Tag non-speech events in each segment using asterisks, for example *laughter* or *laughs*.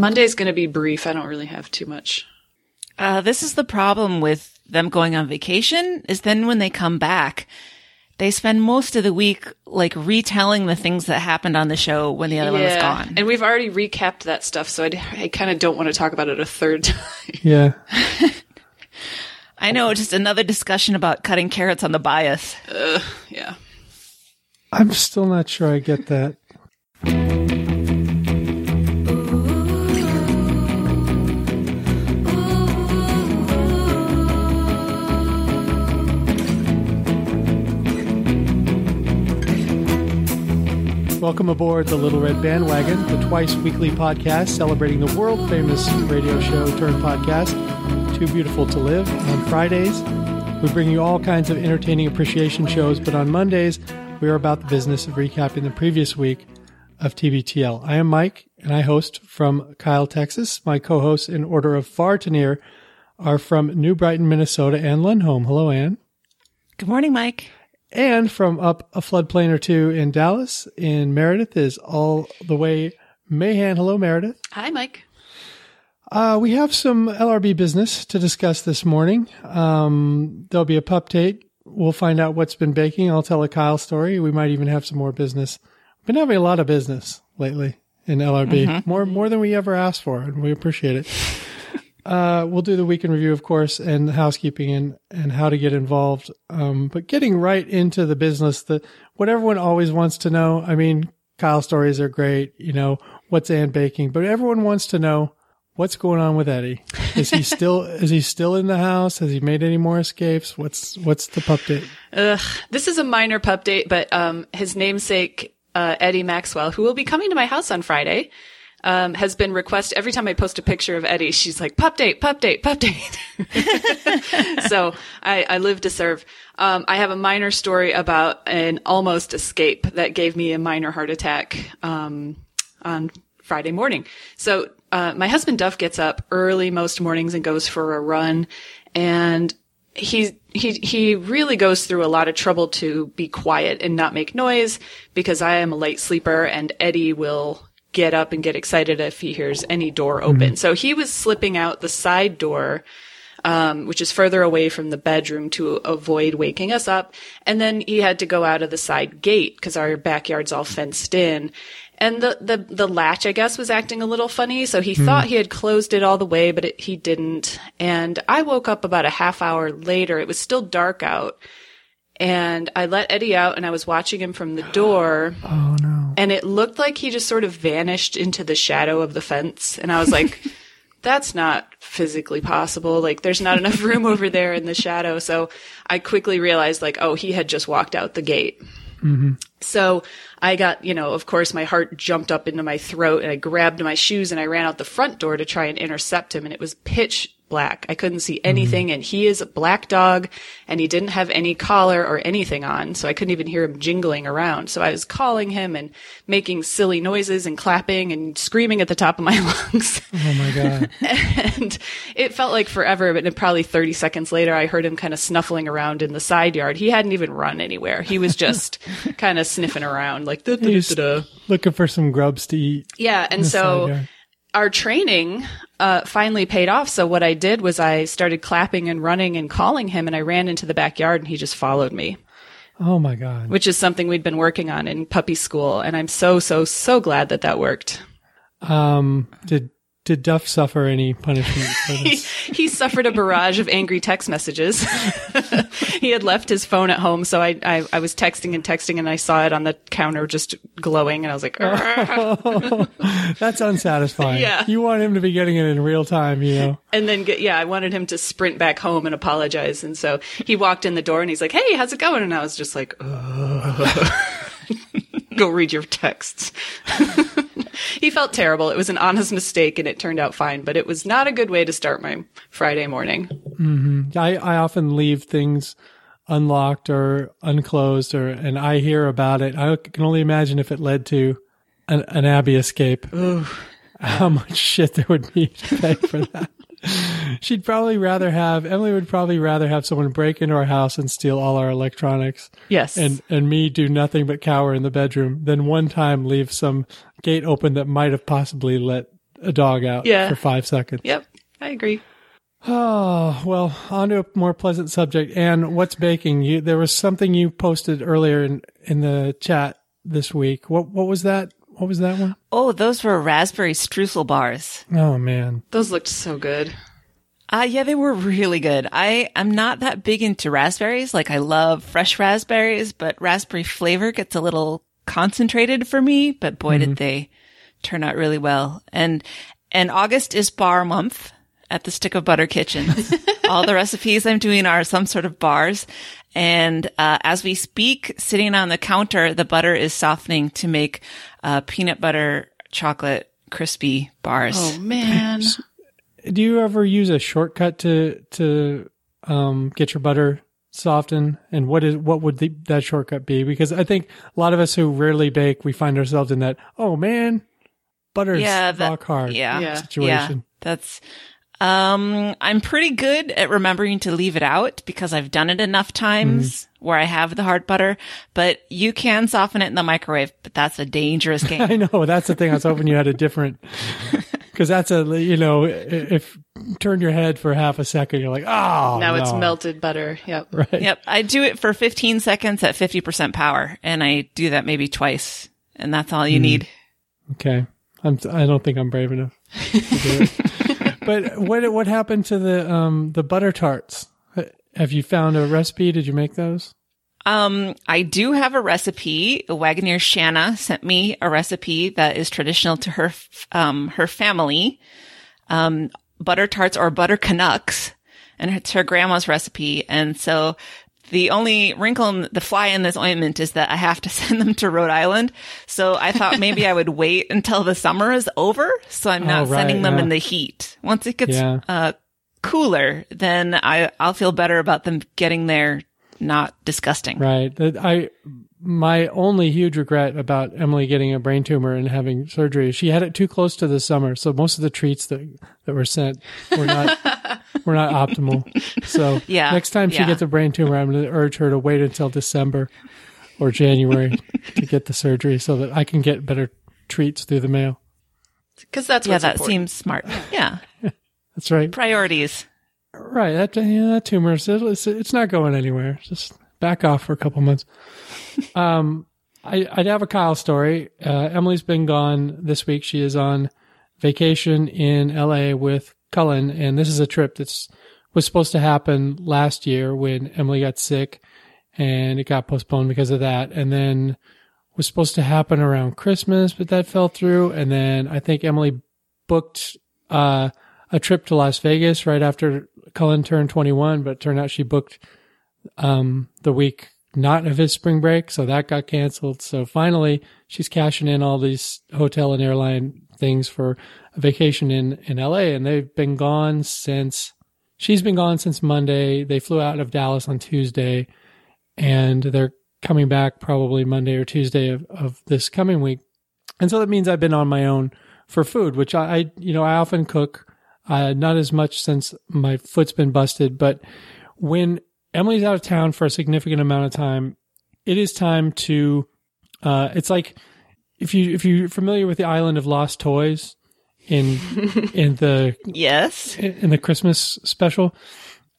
Monday's going to be brief. I don't really have too much. Uh, this is the problem with them going on vacation is then when they come back, they spend most of the week like retelling the things that happened on the show when the other one was gone. And we've already recapped that stuff, so I, I kind of don't want to talk about it a third *laughs* time. Yeah. *laughs* I know, just another discussion about cutting carrots on the bias. yeah. I'm still not sure I get that. Welcome aboard the Little Red Bandwagon, the twice weekly podcast celebrating the world famous radio show turned podcast, Too Beautiful to Live. On Fridays, we bring you all kinds of entertaining appreciation shows, but on Mondays, we are about the business of recapping the previous week of TBTL. I am Mike, and I host from Kyle, Texas. My co hosts, in order of far to near, are from New Brighton, Minnesota, Ann Lundholm. Hello, Ann. Good morning, Mike. And from up a floodplain or two in Dallas, in Meredith, is all the way Mahan. Hello, Meredith. Hi, Mike. Uh, we have some LRB business to discuss this morning. Um, there'll be a pup date. We'll find out what's been baking. I'll tell a Kyle story. We might even have some more business. Been having a lot of business lately in LRB, more more than we ever asked for, and we appreciate it. Uh, we'll do the weekend review, of course, and the housekeeping and, and how to get involved. Um, but getting right into the business, the what everyone always wants to know. I mean, Kyle stories are great. You know, what's Ann baking? But everyone wants to know what's going on with Eddie. Is he *laughs* still is he still in the house? Has he made any more escapes? What's what's the pup date? Ugh, this is a minor pup date, but um, his namesake, uh, Eddie Maxwell, who will be coming to my house on Friday, um, has been requested every time I post a picture of Eddie. She's like, pup date, pup date, pup date. *laughs* so I, I live to serve. Um, I have a minor story about an almost escape that gave me a minor heart attack um, on Friday morning. So uh, my husband Duff gets up early most mornings and goes for a run, and he he he really goes through a lot of trouble to be quiet and not make noise because I am a light sleeper and Eddie will get up and get excited if he hears any door open. So he was slipping out the side door um, which is further away from the bedroom to avoid waking us up. And then he had to go out of the side gate because our backyard's all fenced in. And the, the, the latch, I guess, was acting a little funny. So he thought he had closed it all the way, but it, he didn't. And I woke up about a half hour later. It was still dark out. And I let Eddie out and I was watching him from the door. Oh no! And it looked like he just sort of vanished into the shadow of the fence. And I was like, *laughs* that's not physically possible. Like there's not enough room over there in the shadow. So I quickly realized like, oh, he had just walked out the gate. Mm-hmm. So I got, you know, of course my heart jumped up into my throat and I grabbed my shoes and I ran out the front door to try and intercept him and it was pitch black. I couldn't see anything mm-hmm. and he is a black dog and he didn't have any collar or anything on. So I couldn't even hear him jingling around. So I was calling him and making silly noises and clapping and screaming at the top of my *laughs* lungs. Oh my god! *laughs* and it felt like forever, but probably 30 seconds later, I heard him kind of snuffling around in the side yard. He hadn't even run anywhere. He was just *laughs* kind of sniffing around like, da, da, da, looking for some grubs to eat. yeah. And so. Our training uh, finally paid off. So what I did was I started clapping and running and calling him, and I ran into the backyard, and he just followed me, Oh my god! which is something we'd been working on in puppy school, and I'm so so so glad that that worked. Um, did did Duff suffer any punishment *laughs* for He, this? he suffered a barrage of angry text messages. *laughs* he had left his phone at home, so I, I I was texting and texting, and I saw it on the counter just glowing, and I was like, "Argh." *laughs* That's unsatisfying. Yeah. You want him to be getting it in real time, you know. and then get, yeah, I wanted him to sprint back home and apologize, and so he walked in the door and he's like, "Hey, how's it going?" And I was just like, "Ugh." "Go read your texts." *laughs* he felt terrible. It was an honest mistake, and it turned out fine, but it was not a good way to start my Friday morning. Mm-hmm. I, I often leave things unlocked or unclosed or and I hear about it. I can only imagine if it led to an, an Abby escape. How much shit there would be to pay for that. *laughs* She'd probably rather have Emily would probably rather have someone break into our house and steal all our electronics Yes, and and me do nothing but cower in the bedroom than one time leave some gate open that might have possibly let a dog out Yeah. for five seconds. Yep, I agree. Oh, *sighs* well, on to a more pleasant subject. And what's baking? You, there was something you posted earlier in, in the chat this week. What, what was that? What was that one? Oh, those were raspberry streusel bars. Oh man. Those looked so good. Uh, yeah, they were really good. I am not that big into raspberries. Like I love fresh raspberries, but raspberry flavor gets a little concentrated for me, but boy, did they turn out really well. And, and August is bar month at the Stick of Butter Kitchen. *laughs* All the recipes I'm doing are some sort of bars. And, uh, as we speak, sitting on the counter, the butter is softening to make, uh, peanut butter chocolate crispy bars. Oh man, *laughs* Do you ever use a shortcut to, to, um, get your butter softened? And what is, what would the, that shortcut be? Because I think a lot of us who rarely bake, we find ourselves in that, oh man, butter's Yeah, that- rock hard yeah. Yeah. situation. Yeah, that's. Um, I'm pretty good at remembering to leave it out because I've done it enough times mm. where I have the hard butter. But you can soften it in the microwave, but that's a dangerous *laughs* game. I know that's the thing. I was hoping you had a different, *laughs* because that's a you know if turn your head for half a second, you're like, oh, now it's melted butter. Yep. Right. yep, I do it for 15 seconds at 50% power, and I do that maybe twice, and that's all you mm. need. Okay. I'm. I don't think I'm brave enough to do it. *laughs* but what what happened to the um the butter tarts? Have you found a recipe? Did you make those? Um, I do have a recipe. Wagoneer Shanna sent me a recipe that is traditional to her, um, her family. Um, butter tarts or butter Canucks. And it's her grandma's recipe. And so the only wrinkle in the fly in this ointment is that I have to *laughs* send them to Rhode Island. So I thought *laughs* maybe I would wait until the summer is over. So I'm not Oh, right, sending them yeah. in the heat. Once it gets, Yeah. uh, cooler, then I, I'll feel better about them getting there not disgusting. Right. I my only huge regret about Emily getting a brain tumor and having surgery she had it too close to the summer, so most of the treats that that were sent were not *laughs* were not optimal. So *laughs* Yeah, next time she yeah. gets a brain tumor, I'm going to urge her to wait until December or January *laughs* to get the surgery so that I can get better treats through the mail. Because that's Yeah, what's that important. seems smart. Yeah. *laughs* That's right. Priorities. Right. That, yeah, that tumor, it's, it's, it's not going anywhere. Just back off for a couple months. Um, I, I'd have a Kyle story. Uh, Emily's been gone this week. She is on vacation in LA with Cullen, and this is a trip that's was supposed to happen last year when Emily got sick, and it got postponed because of that. And then was supposed to happen around Christmas, but that fell through. And then I think Emily booked uh, a trip to Las Vegas right after Cullen turned 21, but turned out she booked um, the week not of his spring break, so that got canceled. So finally, she's cashing in all these hotel and airline things for a vacation in in LA, and they've been gone since. She's been gone since Monday. They flew out of Dallas on Tuesday, and they're coming back probably Monday or Tuesday of, of this coming week. And so that means I've been on my own for food, which I, I you know, I often cook. Uh, not as much since my foot's been busted, but when Emily's out of town for a significant amount of time, it is time to. Uh, it's like if you if you're familiar with the island of lost toys in in the *laughs* Yes. in the Christmas special,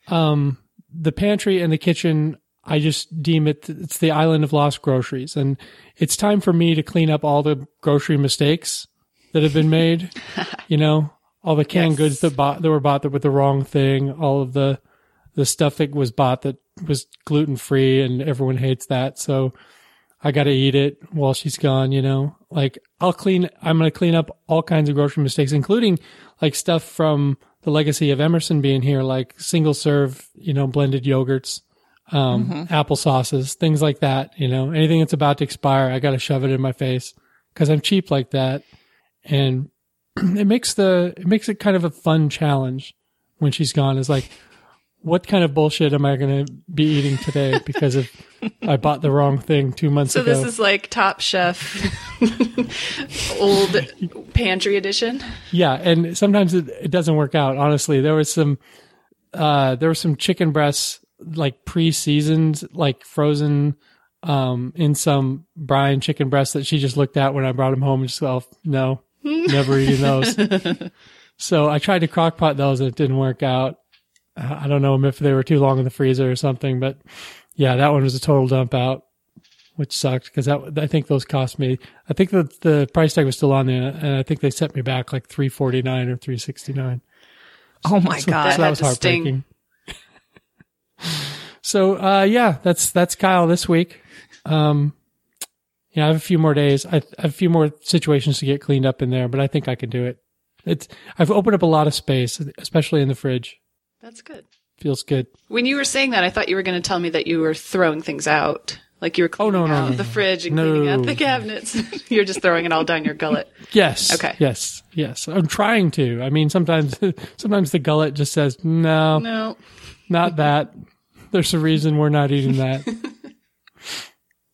um, the pantry and the kitchen. I just deem it it's the island of lost groceries, and it's time for me to clean up all the grocery mistakes that have been made. *laughs* you know, all the canned Yes. goods that bought that were bought that with the wrong thing, all of the the stuff that was bought that was gluten free, and everyone hates that. So I got to eat it while she's gone. You know, like I'll clean. I'm going to clean up all kinds of grocery mistakes, including like stuff from the legacy of Emerson being here, like single serve, you know, blended yogurts, um, apple sauces, things like that. You know, anything that's about to expire, I got to shove it in my face because I'm cheap like that, and *clears throat* it makes the it makes it kind of a fun challenge when she's gone. Is like, what kind of bullshit am I going to be eating today *laughs* because of I bought the wrong thing two months So ago? So this is like Top Chef, *laughs* old pantry edition. Yeah, and sometimes it, it doesn't work out. Honestly, there was some uh there were some chicken breasts like pre-seasoned, like frozen um in some brine chicken breasts that she just looked at when I brought them home and just oh no, *laughs* Never eating those. so I tried to crock pot those and it didn't work out. Uh, I don't know if they were too long in the freezer or something, but yeah, that one was a total dump out, which sucked because that I think those cost me. I think the the price tag was still on there, and I think they set me back like three forty nine or three sixty nine. Oh my So, god. so that was had to sting. heartbreaking. so uh, yeah, that's that's Kyle this week. Um, yeah, I have a few more days. I, I have a few more situations to get cleaned up in there, but I think I can do it. It's I've opened up a lot of space, especially in the fridge. That's good. Feels good. When you were saying that, I thought you were going to tell me that you were throwing things out. Like you were Oh, cleaning no, no, out no, the no. fridge and No. cleaning out the cabinets. *laughs* You're just throwing it all down your gullet. *laughs* Yes. Okay. Yes. Yes. I'm trying to. I mean, sometimes *laughs* sometimes the gullet just says no, No. not that. There's a reason we're not eating that.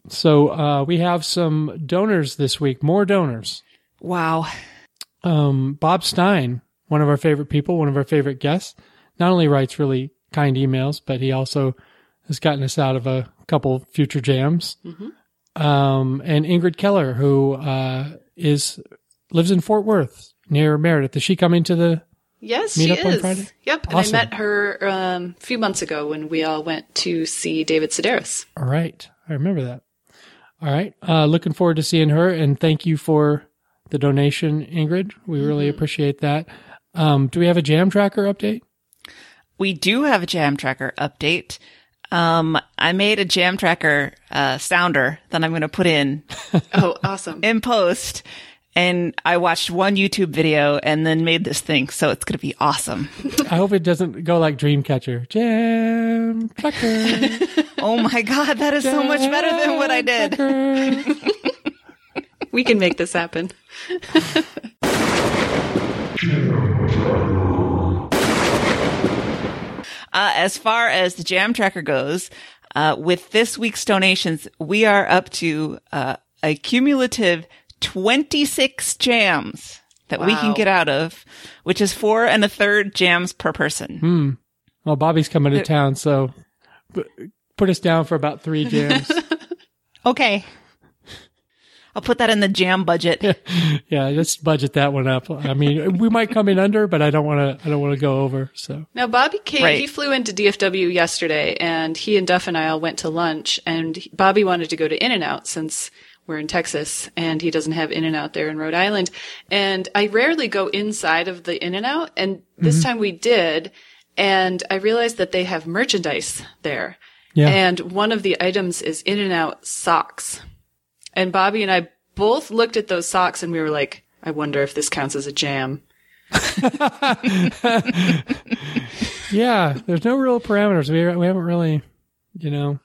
so uh, we have some donors this week. More donors. wow. um, Bob Stein, one of our favorite people, one of our favorite guests, not only writes really kind emails, but he also has gotten us out of a couple future jams. Um, and Ingrid Keller, who uh, is lives in Fort Worth near Meredith. Is she coming to the? Yes, Meet she up on is. Friday? Yep. And I met her um, a few months ago when we all went to see David Sedaris. All right, I remember that. All right, uh, looking forward to seeing her, and thank you for the donation, Ingrid. We really appreciate that. Um, do we have a jam tracker update? We do have a jam tracker update. Um, I made a jam tracker uh, sounder that I'm going to put in *laughs* Oh, awesome. in post. And I watched one YouTube video and then made this thing. So it's going to be awesome. *laughs* I hope it doesn't go like Dreamcatcher. Jam tracker. *laughs* oh my God. That is so much better than what I did. We can make this happen. Uh, as far as the jam tracker goes, uh, with this week's donations, we are up to uh, a cumulative 26 jams that we can get out of, which is four and a third jams per person. Well, Bobby's coming to town, so put us down for about three *laughs* jams. Okay. I'll put that in the jam budget. *laughs* yeah, let's budget that one up. I mean, we might come in under, but I don't want to. I don't want to go over. So Now, Bobby came, Right. he flew into DFW yesterday and he and Duff and I all went to lunch and Bobby wanted to go to In and Out since we're in Texas and he doesn't have In and Out there in Rhode Island. And I rarely go inside of the In and Out, and this mm-hmm. time we did and I realized that they have merchandise there. Yeah. And one of the items is In and Out socks. And Bobby and I both looked at those socks and we were like, I wonder if this counts as a jam. *laughs* yeah, there's no real parameters. We we haven't really, you know,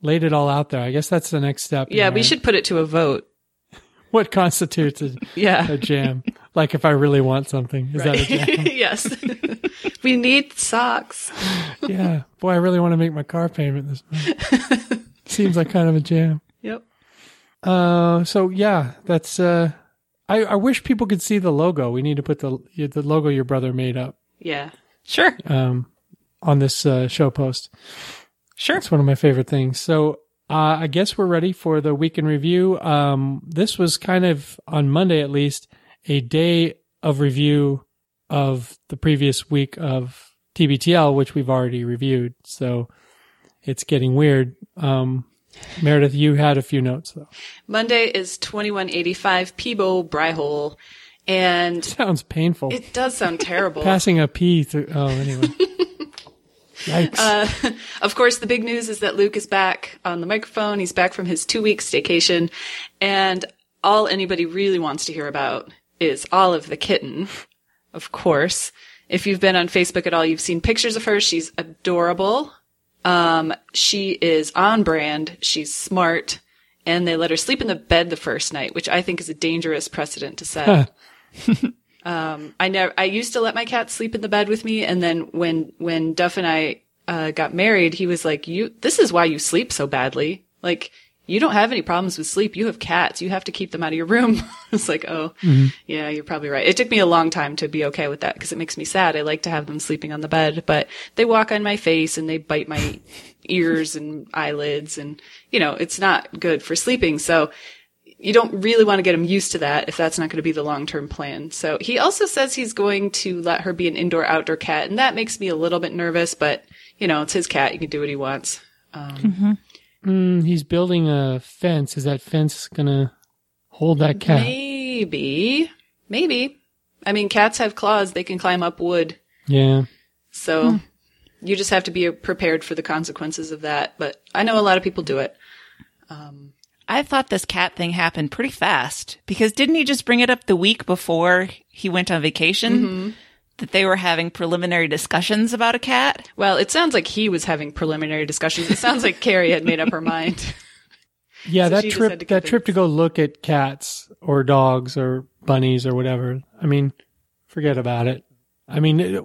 laid it all out there. I guess that's the next step. Yeah, we right? should put it to a vote. *laughs* What constitutes a, *laughs* Yeah. a jam? like if I really want something, is that a jam? yes. we need socks. yeah. Boy, I really want to make my car payment this month. Seems like kind of a jam. Yep. Uh, so yeah, that's. Uh, I I wish people could see the logo. We need to put the the logo your brother made up Yeah. Sure. um on this uh, show post. Sure. It's one of my favorite things. So uh, I guess we're ready for the week in review. Um, this was kind of on Monday, at least, a day of review of the previous week of TBTL, which we've already reviewed. So it's getting weird. Um, Meredith, you had a few notes though. Monday is 2185 Peebo Bryhole. And Sounds painful. it does sound terrible. *laughs* Passing a P through. Oh, anyway. *laughs* Yikes. Uh, of course, the big news is that Luke is back on the microphone. He's back from his two week staycation. And all anybody really wants to hear about is Olive the kitten. Of course. If you've been on Facebook at all, you've seen pictures of her. She's adorable. Um, she is on brand. She's smart. And they let her sleep in the bed the first night, which I think is a dangerous precedent to set. *laughs* Um, I never, I used to let my cat sleep in the bed with me. And then when, when Duff and I, uh, got married, he was like, you, this is why you sleep so badly. Like, you don't have any problems with sleep. You have cats. You have to keep them out of your room. *laughs* it's like, oh, yeah, you're probably right. It took me a long time to be okay with that because it makes me sad. I like to have them sleeping on the bed, but they walk on my face and they bite my *laughs* ears and eyelids and, you know, it's not good for sleeping. So you don't really want to get him used to that if that's not going to be the long term plan. So he also says he's going to let her be an indoor outdoor cat, and that makes me a little bit nervous. But you know, it's his cat; You can do what he wants. Um, Mm, he's building a fence. Is that fence gonna hold that cat? Maybe, maybe. I mean, cats have claws; they can climb up wood. Yeah. So you just have to be prepared for the consequences of that. But I know a lot of people do it. Um, I thought this cat thing happened pretty fast because didn't he just bring it up the week before he went on vacation? That they were having preliminary discussions about a cat? Well, it sounds like he was having preliminary discussions. It sounds like Carrie had made up her mind. *laughs* Yeah, So that trip had to that trip to go look at cats or dogs or bunnies or whatever. I mean, forget about it. I mean, it,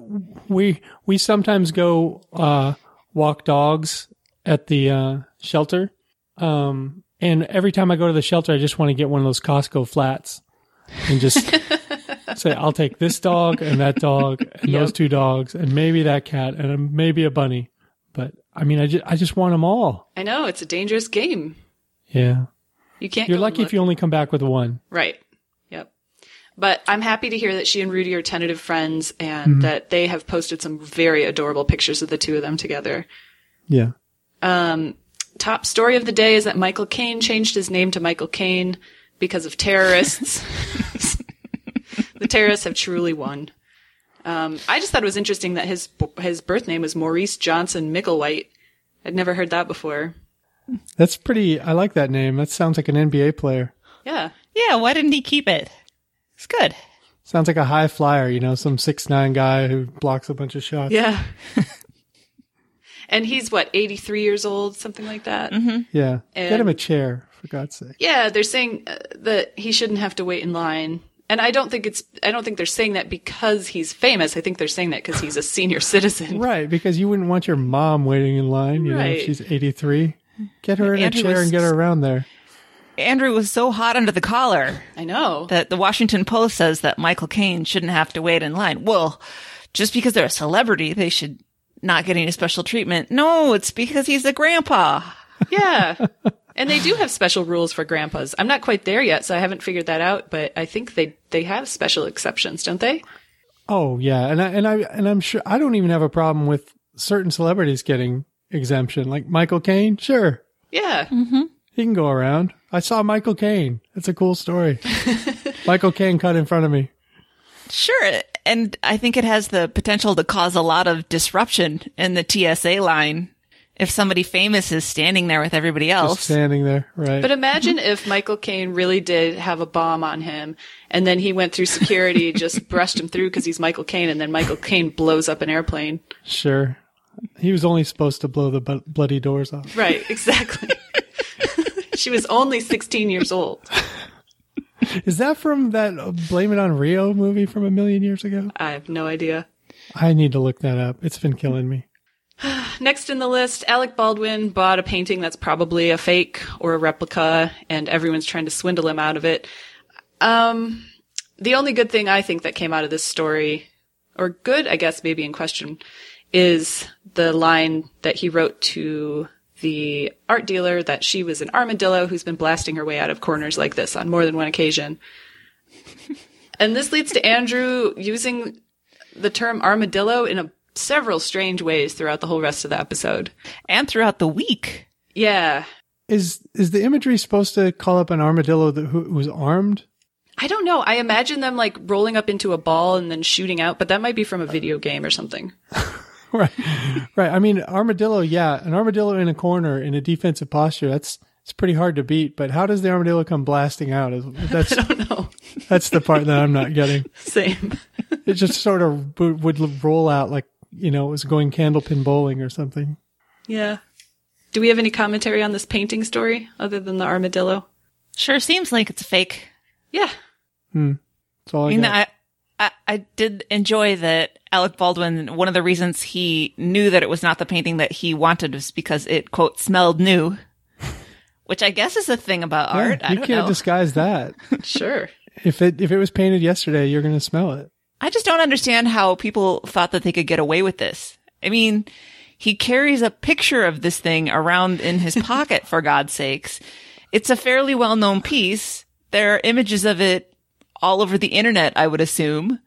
we we sometimes go uh walk dogs at the uh shelter. Um and every time I go to the shelter I just want to get one of those Costco flats and just *laughs* say I'll take this dog and that dog and Yep. those two dogs and maybe that cat and maybe a bunny. But I mean, I just I just want them all. I know it's a dangerous game. Yeah. You can't. You're lucky if you only come back with one. Right. Yep. But I'm happy to hear that she and Rudy are tentative friends, and that they have posted some very adorable pictures of the two of them together. Yeah. Um, top story of the day is that Michael Caine changed his name to Michael Caine because of terrorists. *laughs* *laughs* the terrorists have truly won. Um, I just thought it was interesting that his his birth name was Maurice Johnson Micklewhite. I'd never heard that before. That's pretty. I like that name. That sounds like an NBA player. Yeah. Yeah, why didn't he keep it? It's good. Sounds like a high flyer, you know, some six nine guy who blocks a bunch of shots. Yeah. *laughs* and he's what, 83 years old, something like that? Yeah. Get him a chair, for God's sake. Yeah, they're saying uh, that he shouldn't have to wait in line. And I don't think it's, I don't think they're saying that because he's famous. I think they're saying that because he's a senior *laughs* citizen. Right, because you wouldn't want your mom waiting in line, you know, Right. if she's 83. Get her in Andrew a chair was- and get her around there. Andrew was so hot under the collar I know. that the Washington Post says that Michael Caine shouldn't have to wait in line. Well, just because they're a celebrity, they should not get any special treatment. No, it's because he's a grandpa. Yeah. *laughs* and they do have special rules for grandpas. I'm not quite there yet, so I haven't figured that out, but I think they, they have special exceptions, don't they? Oh, yeah. And I, and I, and I'm sure I don't even have a problem with certain celebrities getting exemption. Like Michael Caine. Sure. Yeah. Mm-hmm. He can go around. I saw Michael Caine. It's a cool story. *laughs* Michael Caine cut in front of me. Sure. And I think it has the potential to cause a lot of disruption in the TSA line if somebody famous is standing there with everybody Just else. standing there. Right. But imagine mm-hmm. if Michael Caine really did have a bomb on him, and then he went through security, *laughs* just brushed him through because he's Michael Caine, and then Michael Caine blows up an airplane. Sure. He was only supposed to blow the bu- bloody doors off. Right, exactly. *laughs* she was only 16 years old. Is that from that Blame It on Rio movie from a million years ago? I have no idea. I need to look that up. It's been killing me. *sighs* Next in the list, Alec Baldwin bought a painting that's probably a fake or a replica, and everyone's trying to swindle him out of it. Um, the only good thing I think that came out of this story, or good, I guess, maybe in question, is the line that he wrote to the art dealer that she was an armadillo who's been blasting her way out of corners like this on more than one occasion. *laughs* and this leads to Andrew using the term armadillo in a several strange ways throughout the whole rest of the episode. And throughout the week. Yeah. Is is the imagery supposed to call up an armadillo that who was armed? I don't know. I imagine them like rolling up into a ball and then shooting out, but that might be from a video game or something. *laughs* right, right. I mean, armadillo. Yeah, an armadillo in a corner in a defensive posture. That's it's pretty hard to beat. But how does the armadillo come blasting out? *laughs* That's I don't know. that's the part that I'm not getting. *laughs* Same. It just sort of would, would roll out like you know it was going candlepin bowling or something. Yeah. Do we have any commentary on this painting story other than the armadillo? Sure seems like it's a fake. Yeah. Hmm. That's all I, I mean, got. I, I, I did enjoy that Alec Baldwin, one of the reasons he knew that it was not the painting that he wanted was because it, quote, smelled new. *laughs* Which I guess is a thing about Yeah, art. I you don't can't know. disguise that. *laughs* Sure. if it if it was painted yesterday, you're going to smell it. I just don't understand how people thought that they could get away with this. I mean, he carries a picture of this thing around in his *laughs* pocket, for God's sakes. It's a fairly well known piece. there are images of it all over the internet, I would assume.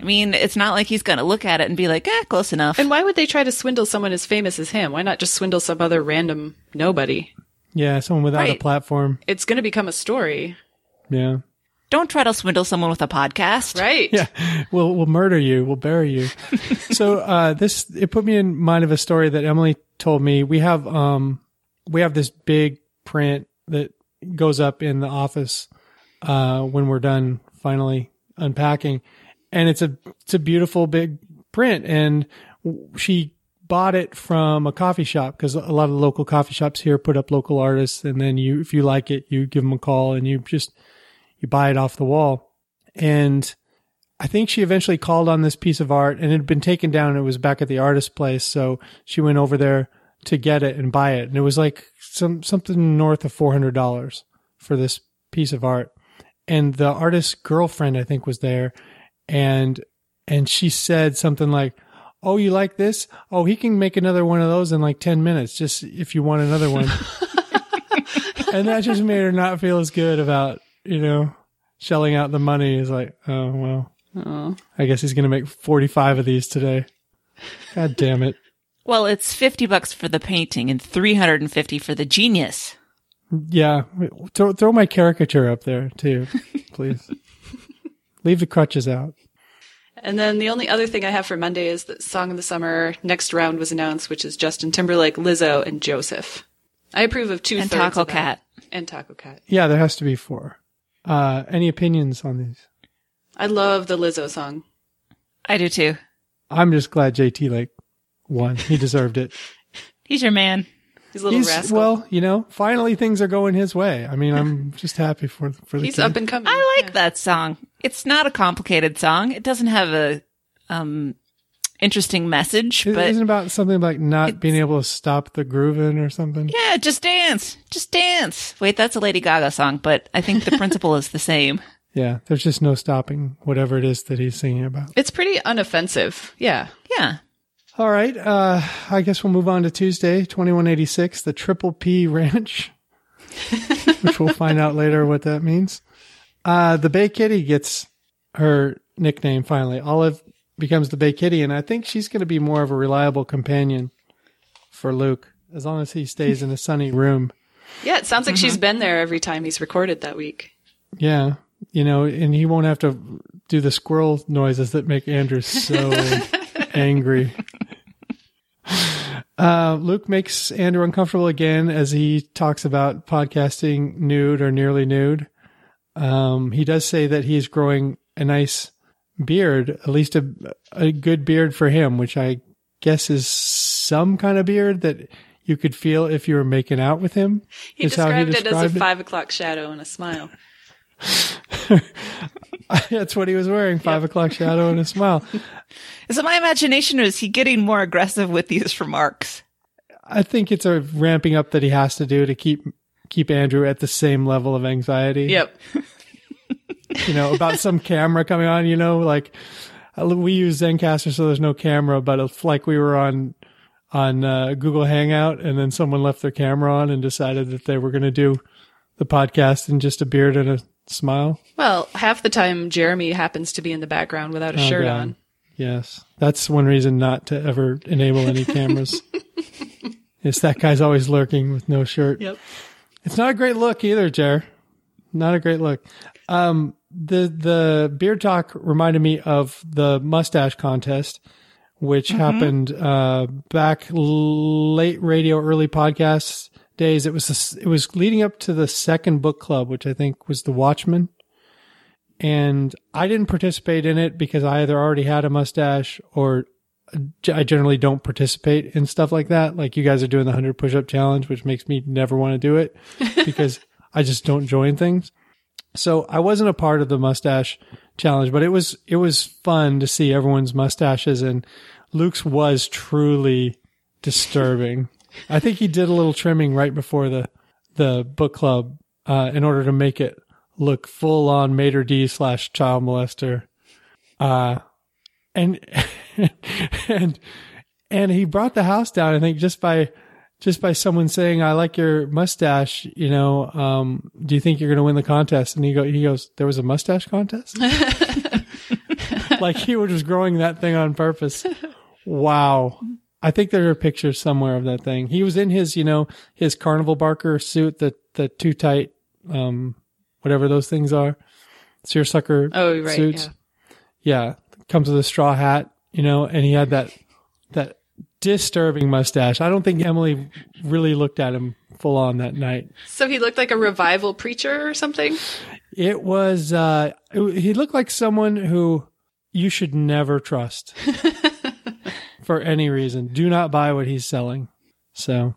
I mean, it's not like he's going to look at it and be like, eh, close enough. And why would they try to swindle someone as famous as him? Why not just swindle some other random nobody? Yeah, someone without a platform. It's going to become a story, Yeah. Don't try to swindle someone with a podcast. right? Yeah, we'll we'll murder you. We'll bury you. *laughs* so uh, this it put me in mind of a story that Emily told me. We have um we have this big print that goes up in the office uh, when we're done finally unpacking, and it's a it's a beautiful big print. And she bought it from a coffee shop because a lot of the local coffee shops here put up local artists, and then you if you like it, you give them a call and you just you buy it off the wall. And I think she eventually called on this piece of art and it had been taken down. It was back at the artist place. So she went over there to get it and buy it. And it was like some, something north of $400 for this piece of art. And the artist's girlfriend, I think, was there. And, and she said something like, Oh, you like this? Oh, he can make another one of those in like 10 minutes, just if you want another one. *laughs* and that just made her not feel as good about, you know, shelling out the money. Is like, oh, well, Oh. I guess he's going to make 45 of these today. God damn it. *laughs* Well, it's 50 bucks for the painting and 350 for the genius. Yeah. Throw, throw my caricature up there too, *laughs* please. Leave the crutches out. And then the only other thing I have for Monday is that Song of the Summer next round was announced, which is Justin Timberlake, Lizzo, and Joseph. I approve of two And Taco of that. Cat. and Taco Cat. Yeah, there has to be four. Uh, any opinions on these? I love the Lizzo song. I do too. I'm just glad JT like won. He deserved it. *laughs* He's your man. He's a little He's, rascal. well, you know, finally things are going his way. I mean, I'm *laughs* just happy for for the He's kid. up and coming. I like Yeah. that song. It's not a complicated song. It doesn't have a um interesting message, It but isn't about something like not being able to stop the grooving or something. yeah, just dance. Just dance. Wait, that's a Lady Gaga song, but I think the principle is the same. *laughs* Yeah, there's just no stopping whatever it is that he's singing about. It's pretty unoffensive. Yeah. Yeah. All right, uh, I guess we'll move on to Tuesday, 2186, the Triple P Ranch, *laughs* which we'll find out later what that means. Uh, the Bay Kitty gets her nickname finally. Olive becomes the Bay Kitty, and I think she's going to be more of a reliable companion for Luke as long as he stays in a sunny room. Yeah, it sounds like she's Mm-hmm. been there every time he's recorded that week. Yeah, you know, and he won't have to do the squirrel noises that make Andrew so *laughs* angry. Uh, Luke makes Andrew uncomfortable again as he talks about podcasting nude or nearly nude. Um, he does say that he's growing a nice beard, at least a, a good beard for him, which I guess is some kind of beard that you could feel if you were making out with him. He is how described, it as described a five o'clock shadow and a smile. *laughs* That's what he was wearing. Five o'clock shadow and a smile. *laughs* Is it my imagination or is he getting more aggressive with these remarks? I think it's a ramping up that he has to do to keep keep Andrew at the same level of anxiety. Yep. *laughs* You know, about some camera coming on, you know, like uh, we use Zencastr so there's no camera, but it's like we were on on uh, Google Hangout and then someone left their camera on and decided that they were going to do the podcast in just a beard and a smile. Well, half the time Jeremy happens to be in the background without a Oh, shirt God. on. Yes. That's one reason not to ever enable any cameras. *laughs* it's that guy's always lurking with no shirt. Yep. It's not a great look either, Jer. Not a great look. Um, the the beard talk reminded me of the mustache contest, which happened uh, back late radio, early podcast days. It was the it was leading up to the second book club, which I think was the Watchmen. And I didn't participate in it because I either already had a mustache or I generally don't participate in stuff like that. Like you guys are doing the 100 push up challenge, which makes me never want to do it *laughs* because I just don't join things. So I wasn't a part of the mustache challenge, but it was, it was fun to see everyone's mustaches and Luke's was truly disturbing. *laughs* I think he did a little trimming right before the, the book club, uh, in order to make it look full on Mater D slash child molester. Uh, and, *laughs* and, and he brought the house down, I think just by just by someone saying, I like your mustache, you know, um, do you think you're going to win the contest? And he go, he goes, there was a mustache contest? *laughs* like he was just growing that thing on purpose. Wow. I think there are pictures somewhere of that thing. He was in his, you know, his carnival barker suit, the, the too tight, um, whatever those things are. Seersucker Oh, right. suits. Yeah. Yeah. Comes with a straw hat, you know, and he had that, that disturbing mustache. I don't think Emily really looked at him full on that night. So he looked like a revival preacher or something. It was, uh, it- he looked like someone who you should never trust *laughs* for any reason. Do not buy what he's selling. So,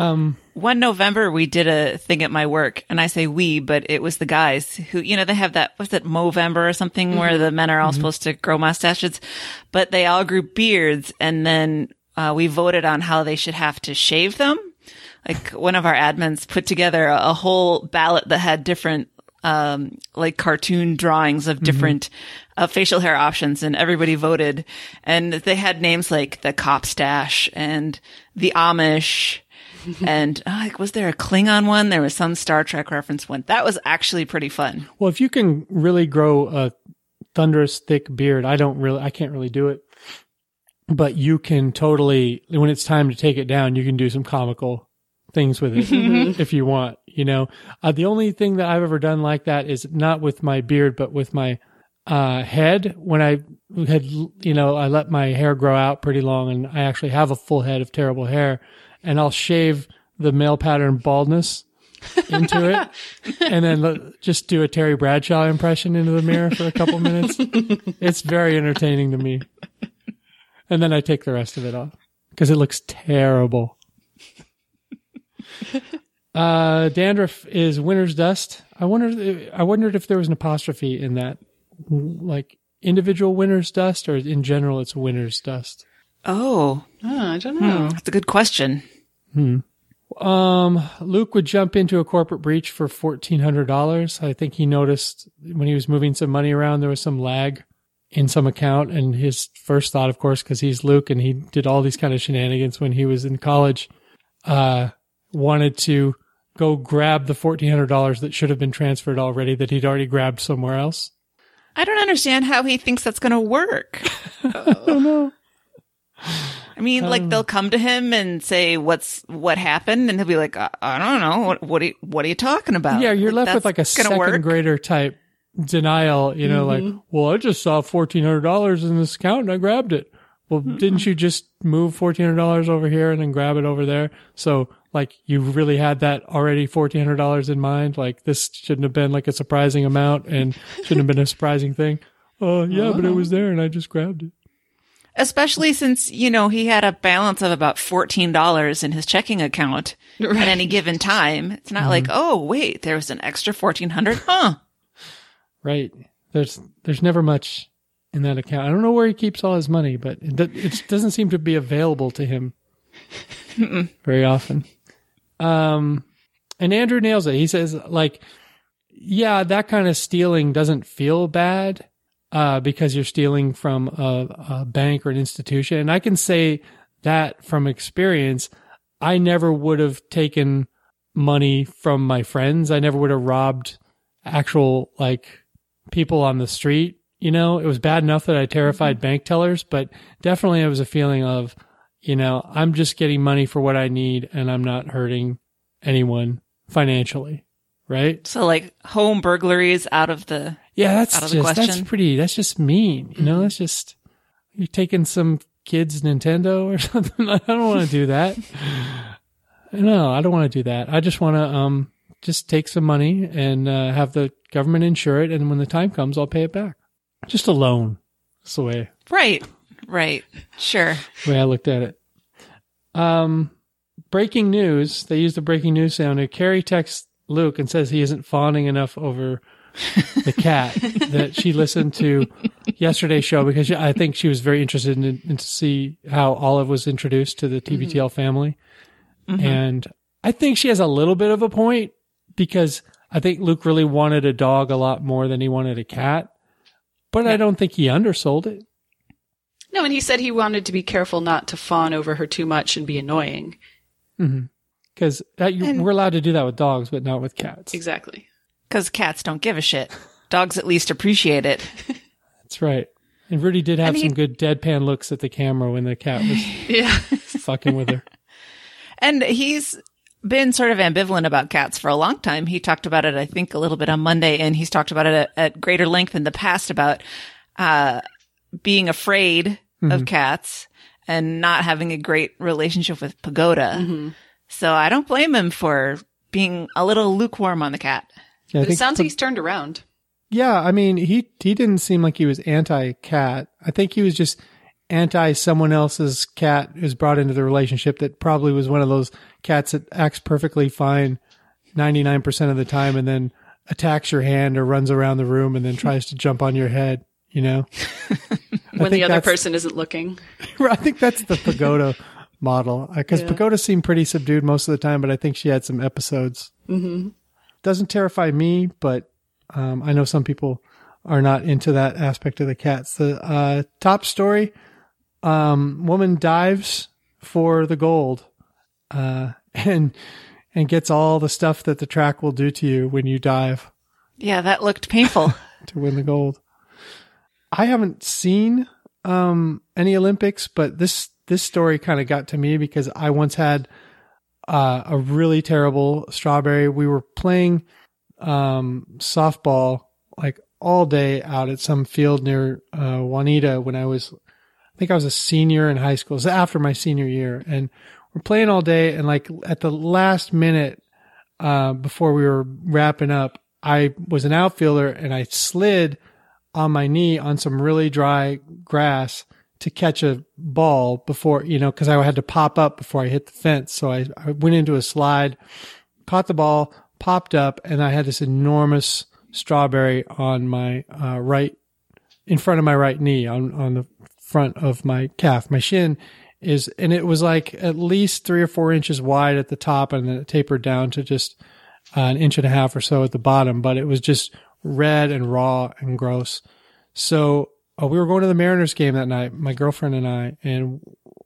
um, One November, we did a thing at my work, and I say we, but it was the guys who, you know, they have that, what's it, Movember or something, where the men are all supposed to grow mustaches, but they all grew beards, and then uh, we voted on how they should have to shave them. Like one of our admins put together a, a whole ballot that had different, um, like cartoon drawings of different uh, facial hair options, and everybody voted, and they had names like the cop stash and the Amish *laughs* and uh, like, was there a Klingon one? There was some Star Trek reference one. That was actually pretty fun. well, if you can really grow a thunderous thick beard, I don't really, I can't really do it, but you can totally, when it's time to take it down, you can do some comical things with it *laughs* if you want, you know. Uh, the only thing that I've ever done like that is not with my beard, but with my uh, head. When I had, you know, I let my hair grow out pretty long and I actually have a full head of terrible hair and I'll shave the male pattern baldness into it *laughs* and then le- just do a Terry Bradshaw impression into the mirror for a couple minutes. It's very entertaining to me. And then I take the rest of it off because it looks terrible. Uh, dandruff is winter's dust. I wonder. I wondered if there was an apostrophe in that, like individual winter's dust, or in general it's winter's dust. Oh, Oh, I don't know. that's a good question. Um, Luke would jump into a corporate breach for fourteen hundred dollars. I think he noticed when he was moving some money around there was some lag in some account, and his first thought, of course, because he's Luke and he did all these kind of shenanigans when he was in college, uh, wanted to go grab the fourteen hundred dollars that should have been transferred already that he'd already grabbed somewhere else. I don't understand how he thinks that's going to work. *laughs* I don't know. *laughs* I mean, like they'll hmm. come to him and say, "What's what happened?" and he'll be like, "I, I don't know. What what are, you, what are you talking about?" Yeah, you're left with like a second work? grader type denial, you know, like, mm-hmm. well, I just saw $1,400 in this account and I grabbed it. Well, didn't you just move $1,400 over here and then grab it over there? So like you really had that already $1,400 in mind. Like this shouldn't have been like a surprising amount and shouldn't have been a surprising thing. Oh yeah, but it was oh. there and I just grabbed it. Especially since, you know, he had a balance of about $14 in his checking account at any given time. It's not like, oh, wait, there was an extra 1400 Huh. Right. There's, there's never much in that account. I don't know where he keeps all his money, but it, it doesn't seem to be available to him very often. Um, and Andrew nails it. He says, like, yeah, that kind of stealing doesn't feel bad, uh, because you're stealing from a, a bank or an institution. And I can say that from experience. I never would have taken money from my friends. I never would have robbed actual, like, people on the street. You know, it was bad enough that I terrified bank tellers, but definitely it was a feeling of, you know, I'm just getting money for what I need and I'm not hurting anyone financially. Right? So like home burglaries out of the, Yeah, that's Out of the just, that's pretty, that's just mean. You know, that's just, you're taking some kid's Nintendo or *laughs* something. I don't want to do that. No, I don't want to do that. I just want to, um, just take some money and, uh, have the government insure it. And when the time comes, I'll pay it back. Just a loan. That's the way, right, right. Sure. the way I looked at it. Um, breaking news. They used the breaking news sound. Carrie texts Luke and says he isn't fawning enough over the cat that she listened to yesterday's show because she, I think she was very interested in, in to see how Olive was introduced to the mm-hmm. TBTL family. Mm-hmm. And I think she has a little bit of a point because I think Luke really wanted a dog a lot more than he wanted a cat. But I don't think he undersold it. No, and he said he wanted to be careful not to fawn over her too much and be annoying. Mm-hmm. Because we're allowed to do that with dogs, but not with cats. Exactly. Because cats don't give a shit. Dogs at least appreciate it. That's right. And Rudy did have And he- some good deadpan looks at the camera when the cat was *laughs* Yeah. fucking with her. *laughs* And he's been sort of ambivalent about cats for a long time. He talked about it, I think, a little bit on Monday, and he's talked about it at, at greater length in the past about uh, being afraid of cats and not having a great relationship with Pagoda. So I don't blame him for being a little lukewarm on the cat. Yeah, It sounds like he's turned around. Yeah, I mean, he he didn't seem like he was anti-cat. I think he was just anti someone else's cat who's brought into the relationship that probably was one of those cats that acts perfectly fine 99% of the time and then attacks your hand or runs around the room and then *laughs* tries to jump on your head, you know? *laughs* When the other person isn't looking. *laughs* I think that's the Pagoda model because Yeah. Pagoda seemed pretty subdued most of the time, but I think she had some episodes. Mm-hmm. Doesn't terrify me, but um, I know some people are not into that aspect of the cats. The uh, top story: um, woman dives for the gold, uh, *laughs* and and gets all the stuff that the track will do to you when you dive Yeah, that looked painful. *laughs* to win the gold. I haven't seen um, any Olympics, but this this story kind of got to me because I once had uh, a really terrible strawberry. We were playing um, softball like all day out at some field near uh, Juanita when I was, I think I was a senior in high school. It was after my senior year, and we're playing all day. And like at the last minute, uh, before we were wrapping up, I was an outfielder and I slid on my knee on some really dry grass to catch a ball before, you know, cause I had to pop up before I hit the fence. So I, I went into a slide, caught the ball, popped up, and I had this enormous strawberry on my uh, right, in front of my right knee on, on the front of my calf. My shin is, and it was like at least three or four inches wide at the top and then it tapered down to just uh, an inch and a half or so at the bottom, but it was just red and raw and gross. So uh, we were going to the Mariners game that night, my girlfriend and I, and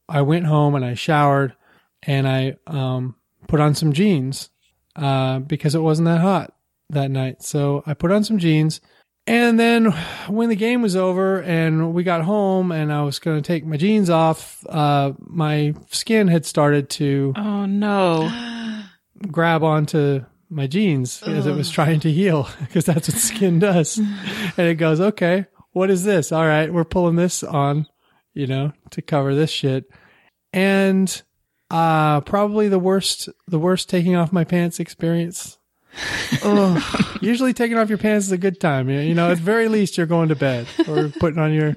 I went home and I showered and I um, put on some jeans uh, because it wasn't that hot that night. So I put on some jeans. And then when the game was over and we got home and I was going to take my jeans off, uh, my skin had started to oh no. *gasps* grab onto my jeans as it was trying to heal *laughs* because that's what skin does. and it goes, okay, what is this? All right, we're pulling this on, you know, to cover this shit. And uh probably the worst the worst taking off my pants experience. *laughs* oh, usually taking off your pants is a good time. You know, at very least you're going to bed or putting on your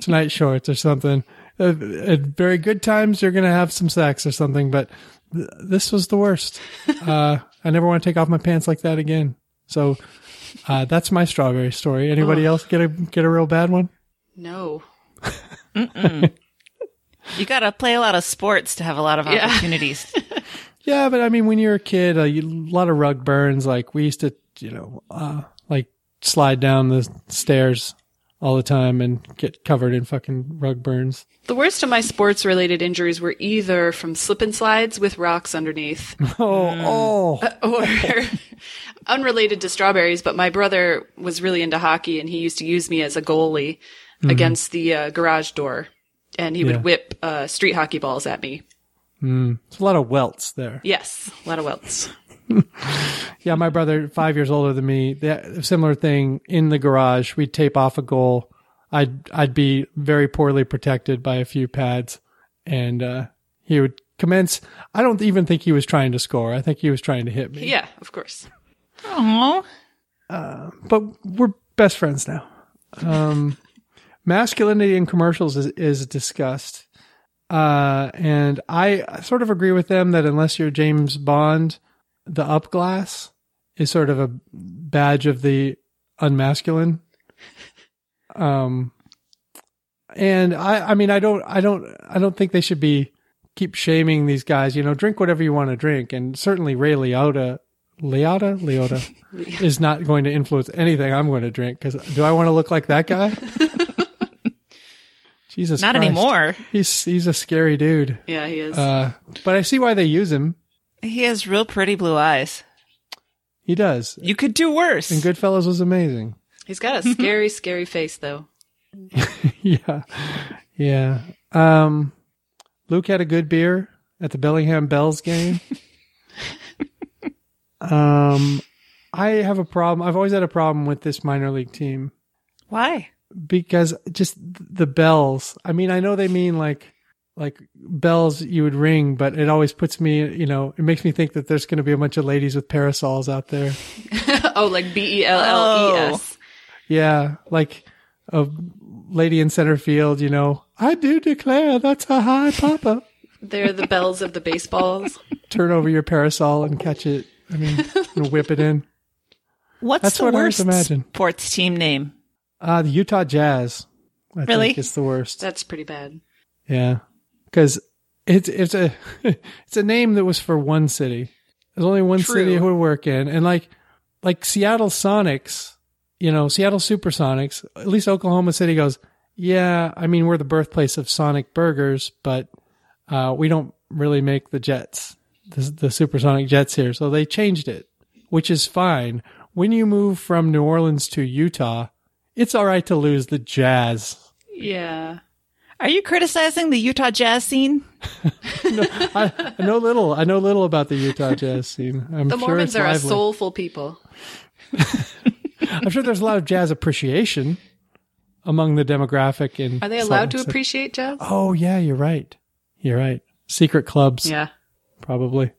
tonight shorts or something. At, at very good times you're going to have some sex or something, but th- this was the worst. *laughs* Uh, I never want to take off my pants like that again. So, uh, that's my strawberry story. Anybody else get a, get a real bad one? No. *laughs* *laughs* You gotta play a lot of sports to have a lot of Yeah. opportunities. *laughs* Yeah, but I mean, when you're a kid, uh, a lot of rug burns. Like we used to, you know, uh, like slide down the stairs all the time and get covered in fucking rug burns. The worst of my sports related injuries were either from slip and slides with rocks underneath *laughs* Oh, oh, or *laughs* unrelated to strawberries, but my brother was really into hockey and he used to use me as a goalie against the uh, garage door. And he would Yeah. whip uh, street hockey balls at me. it's a lot of welts there. Yes, a lot of welts. *laughs* Yeah, my brother, five years older than me, that similar thing in the garage. We'd tape off a goal. I'd I'd be very poorly protected by a few pads, and uh, he would commence. I don't even think he was trying to score. I think he was trying to hit me. Yeah, of course. Oh, but we're best friends now. Um, *laughs* masculinity in commercials is, is discussed. Uh, and I sort of agree with them that unless you're James Bond, the up glass is sort of a badge of the unmasculine. *laughs* Um, and I, I mean, I don't, I don't, I don't think they should be keep shaming these guys. You know, drink whatever you want to drink, and certainly Ray Liotta, Liotta, Liotta *laughs* is not going to influence anything I'm going to drink because do I want to look like that guy? *laughs* Jesus, Not Christ. anymore. He's he's a scary dude. Yeah, he is. Uh, but I see why they use him. He has real pretty blue eyes. He does. You could do worse. And Goodfellas was amazing. He's got a scary, *laughs* scary face, though. *laughs* yeah, yeah. Um, Luke had a good beer at the Bellingham Bells game. *laughs* um, I have a problem. I've always had a problem with this minor league team Why? because just the bells. I mean, I know they mean like like bells you would ring, but it always puts me, you know, it makes me think that there's going to be a bunch of ladies with parasols out there. *laughs* oh, like B E L L E S. Yeah, like a lady in center field, you know. I do declare that's a high papa. They're the bells of the baseballs. *laughs* Turn over your parasol and catch it. I mean, and whip it in. What's That's the what I worst imagine. sports team name? Uh, the Utah Jazz. I Really? think is the worst. That's pretty bad. Yeah, because it's it's a *laughs* it's a name that was for one city. There's only one True. city it would work in, and like like Seattle Sonics, you know, Seattle Supersonics. At least Oklahoma City goes. Yeah, I mean we're the birthplace of Sonic burgers, but uh, we don't really make the jets, the, the supersonic jets here. So they changed it, which is fine. When you move from New Orleans to Utah, it's all right to lose the Jazz. Yeah. Are you criticizing the Utah jazz scene? *laughs* I, I know little. I know little about the Utah *laughs* jazz scene. I'm The sure Mormons it's are a soulful people. *laughs* I'm sure there's a lot of jazz appreciation among the demographic. In Are they allowed Lake to appreciate jazz? Oh yeah, you're right. You're right. Secret clubs, Yeah. probably.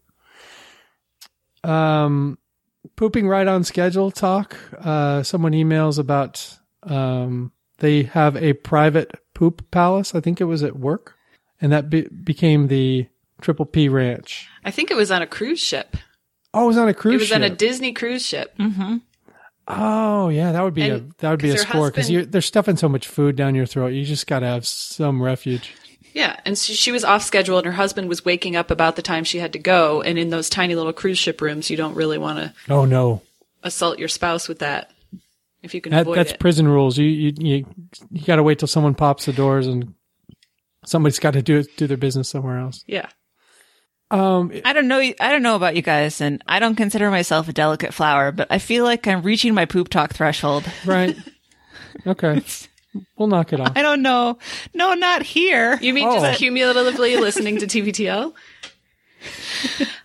Um, pooping right on schedule talk. Uh, someone emails about um they have a private poop palace. I think it was at work, and that be- became the Triple P Ranch. I think it was on a cruise ship. Oh, it was on a cruise ship? It was ship. on a Disney cruise ship. Mm-hmm. Oh yeah, that would be a that would be a 'cause her score because husband- you're they're stuffing so much food down your throat. You just got to have some refuge. Yeah, and she, she was off schedule, and her husband was waking up about the time she had to go. And in those tiny little cruise ship rooms, you don't really want to Oh no, assault your spouse with that if you can that, avoid that's it. prison rules. You you you, you got to wait till someone pops the doors and somebody's got to do it, do their business somewhere else. yeah, Um, I don't know. I don't know about you guys, and I don't consider myself a delicate flower, but I feel like I'm reaching my poop talk threshold. *laughs* right. Okay, we'll knock it off. I don't know. No, not here. you mean Oh. just cumulatively listening to TBTL?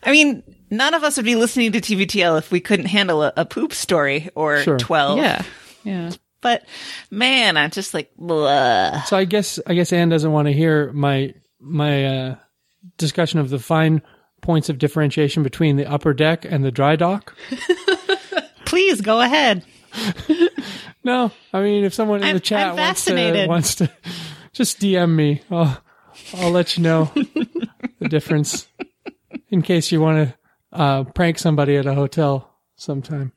I mean, none of us would be listening to TBTL if we couldn't handle a, a poop story or Sure. 12. yeah. Yeah. But man, I'm just like, blah. So I guess I guess Anne doesn't want to hear my my uh, discussion of the fine points of differentiation between the upper deck and the dry dock. *laughs* Please go ahead. *laughs* No, I mean if someone in I'm- the chat wants to wants to *laughs* just DM me, I'll I'll let you know the difference in case you want to uh, prank somebody at a hotel sometime.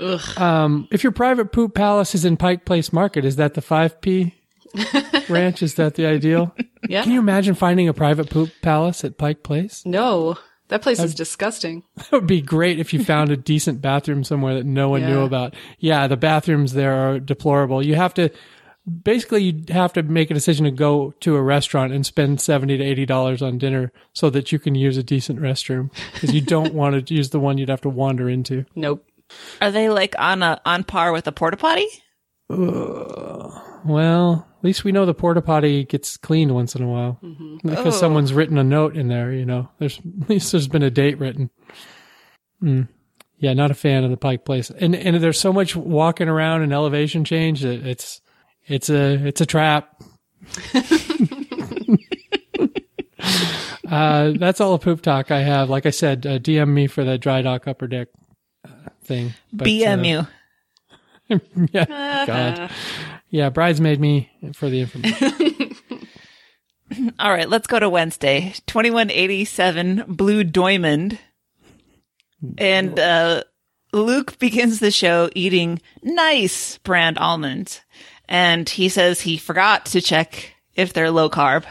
Ugh. Um, if your private poop palace is in Pike Place Market, is that the five P *laughs* ranch? Is that the ideal? Yeah. Can you imagine finding a private poop palace at Pike Place? No, that place is disgusting. *laughs* That would be great if you found a decent bathroom somewhere that no one knew about. Yeah, the bathrooms there are deplorable. You have to basically you have to make a decision to go to a restaurant and spend 70 to 80 dollars on dinner so that you can use a decent restroom because you don't want to use the one you'd have to wander into. Nope. Are they like on a on par with a porta potty? Well, at least we know the porta potty gets cleaned once in a while because Oh. someone's written a note in there. You know, there's *laughs* at least there's been a date written. Mm. Yeah, not a fan of the Pike Place, and and there's so much walking around and elevation change that it's it's a it's a trap. *laughs* uh, that's all the poop talk I have. Like I said, uh, DM me for the dry dock upper deck uh, thing. But, uh, BMU. *laughs* yeah, God. *laughs* Yeah, bridesmaid me for the information. All right, let's go to Wednesday. 2187 Blue Diamond. And uh, Luke begins the show eating nice brand almonds. And he says he forgot to check if they're low carb,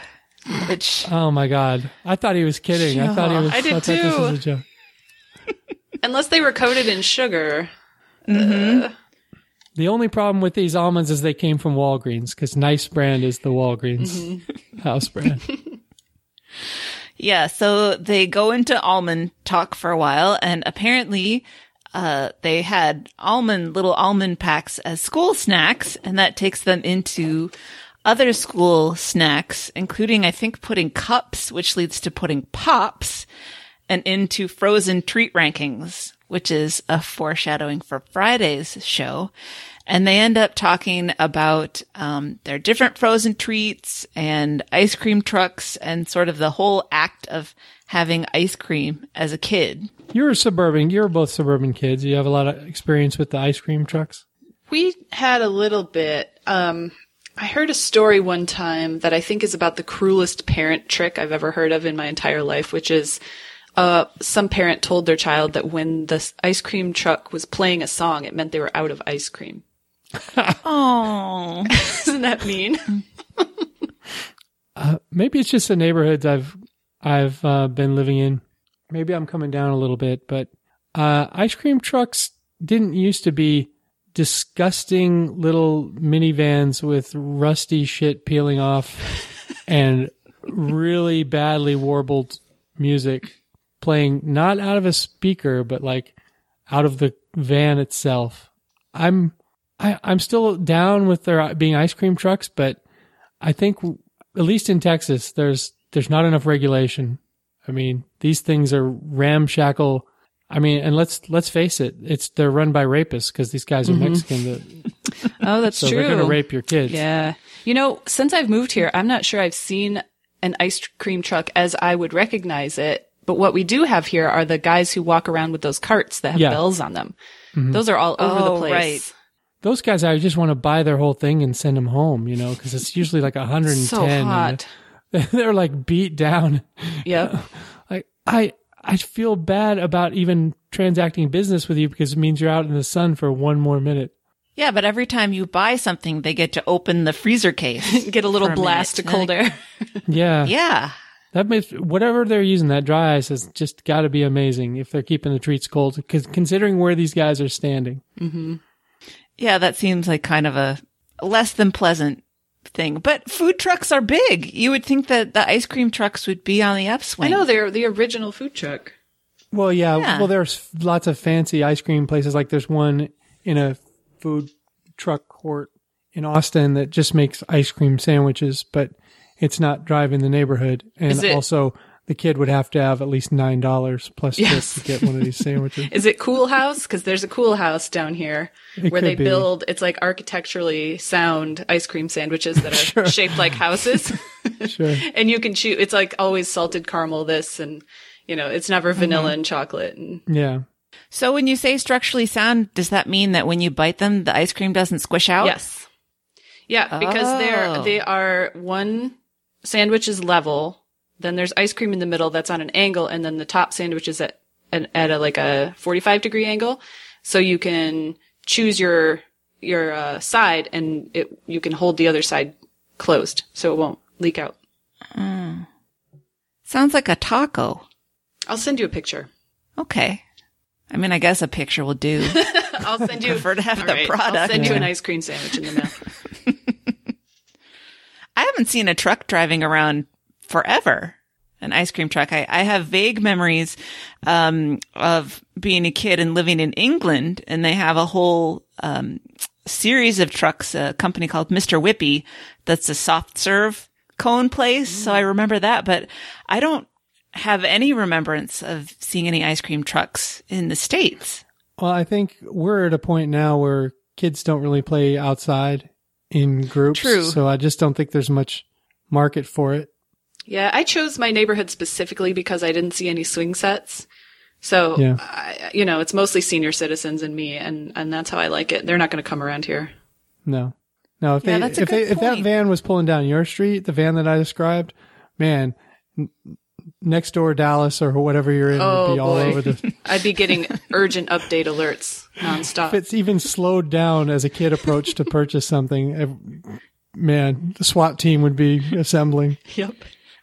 which Oh my God! I thought he was kidding. I thought he was. I did thought This too. was a joke. *laughs* Unless they were coated in sugar. Yeah, The only problem with these almonds is they came from Walgreens because Nice brand is the Walgreens mm-hmm. house brand. *laughs* *laughs* Yeah, so they go into almond talk for a while, and apparently, uh, they had almond, little almond packs as school snacks, and that takes them into other school snacks, including, I think, pudding cups, which leads to pudding pops, and into frozen treat rankings, which is a foreshadowing for Friday's show. And they end up talking about um, their different frozen treats and ice cream trucks and sort of the whole act of having ice cream as a kid. You're suburban. You're both suburban kids. You have a lot of experience with the ice cream trucks. We had a little bit. Um, I heard a story one time that I think is about the cruelest parent trick I've ever heard of in my entire life, which is uh, some parent told their child that when the ice cream truck was playing a song, it meant they were out of ice cream. Oh, *laughs* Isn't that mean? Maybe it's just the neighborhoods I've I've uh, been living in. Maybe I'm coming down a little bit, but uh, ice cream trucks didn't used to be disgusting little minivans with rusty shit peeling off *laughs* and really badly warbled music playing not out of a speaker but like out of the van itself. I'm I, I'm still down with there uh, being ice cream trucks, but I think at least in Texas, there's there's not enough regulation. I mean, these things are ramshackle. I mean, and let's let's face it, it's they're run by rapists because these guys are mm-hmm. Mexican, that, *laughs* Oh, that's *laughs* so true. they're going to rape your kids. Yeah. You know, since I've moved here, I'm not sure I've seen an ice cream truck as I would recognize it. But what we do have here are the guys who walk around with those carts that have Yeah. bells on them. Mm-hmm. Those are all over Oh, the place. right. Those guys, I just want to buy their whole thing and send them home, you know, because it's usually like 110. *laughs* So hot. *laughs* They're like beat down. Yep. *laughs* Like I, I feel bad about even transacting business with you because it means you're out in the sun for one more minute. Yeah, but every time you buy something, they get to open the freezer case. Get a little a blast minute. of cold air. Yeah, yeah. that makes whatever they're using that dry ice has just got to be amazing if they're keeping the treats cold. Because considering where these guys are standing, mm-hmm. Yeah, that seems like kind of a less than pleasant thing. But food trucks are big. You would think that the ice cream trucks would be on the upswing. I know they're the original food truck. Well, yeah, Yeah. Well, there's lots of fancy ice cream places. Like there's one in a food truck court in Austin that just makes ice cream sandwiches, but it's not driving the neighborhood. And it- also, the kid would have to have at least nine dollars plus Yes. tip to get one of these sandwiches. *laughs* Is it Coolhaus? Because there's a Coolhaus down here It where they be. build. It's like architecturally sound ice cream sandwiches that are *laughs* shaped like houses, *laughs* sure. and you can choose. It's like always salted caramel. This and you know, it's never mm-hmm. vanilla and chocolate. And Yeah. So when you say structurally sound, does that mean that when you bite them, the ice cream doesn't squish out? yes, yeah, because they're Oh. they are one sandwich is level. Then there's ice cream in the middle that's on an angle, and then the top sandwich is at an, at a like a 45 degree angle, so you can choose your your uh, side, and it you can hold the other side closed, so it won't leak out. Sounds like a taco. I'll send you a picture. Okay. I mean, I guess a picture will do. *laughs* I'll send you. *laughs* prefer to have the right, product. I'll send you an ice cream sandwich in the mail. *laughs* I haven't seen a truck driving around forever. An ice cream truck. I, I have vague memories um, of being a kid and living in England, and they have a whole um, series of trucks. A company called Mr. Whippy, that's a soft serve cone place. So I remember that, but I don't have any remembrance of seeing any ice cream trucks in the states. Well, I think we're at a point now where kids don't really play outside in groups. True. So I just don't think there's much market for it. Yeah, I chose my neighborhood specifically because I didn't see any swing sets. So, Yeah. I, you know, it's mostly senior citizens and me, and, and that's how I like it. They're not going to come around here. No. No, if Yeah, they that's a if they if that van was pulling down your street, the van that I described, man, n- next door Dallas or whatever you're in would Oh, be all boy. over the *laughs* *laughs* I'd be getting urgent update alerts nonstop. if it's even slowed down as a kid approached to purchase something, man, the SWAT team would be assembling. *laughs* Yep.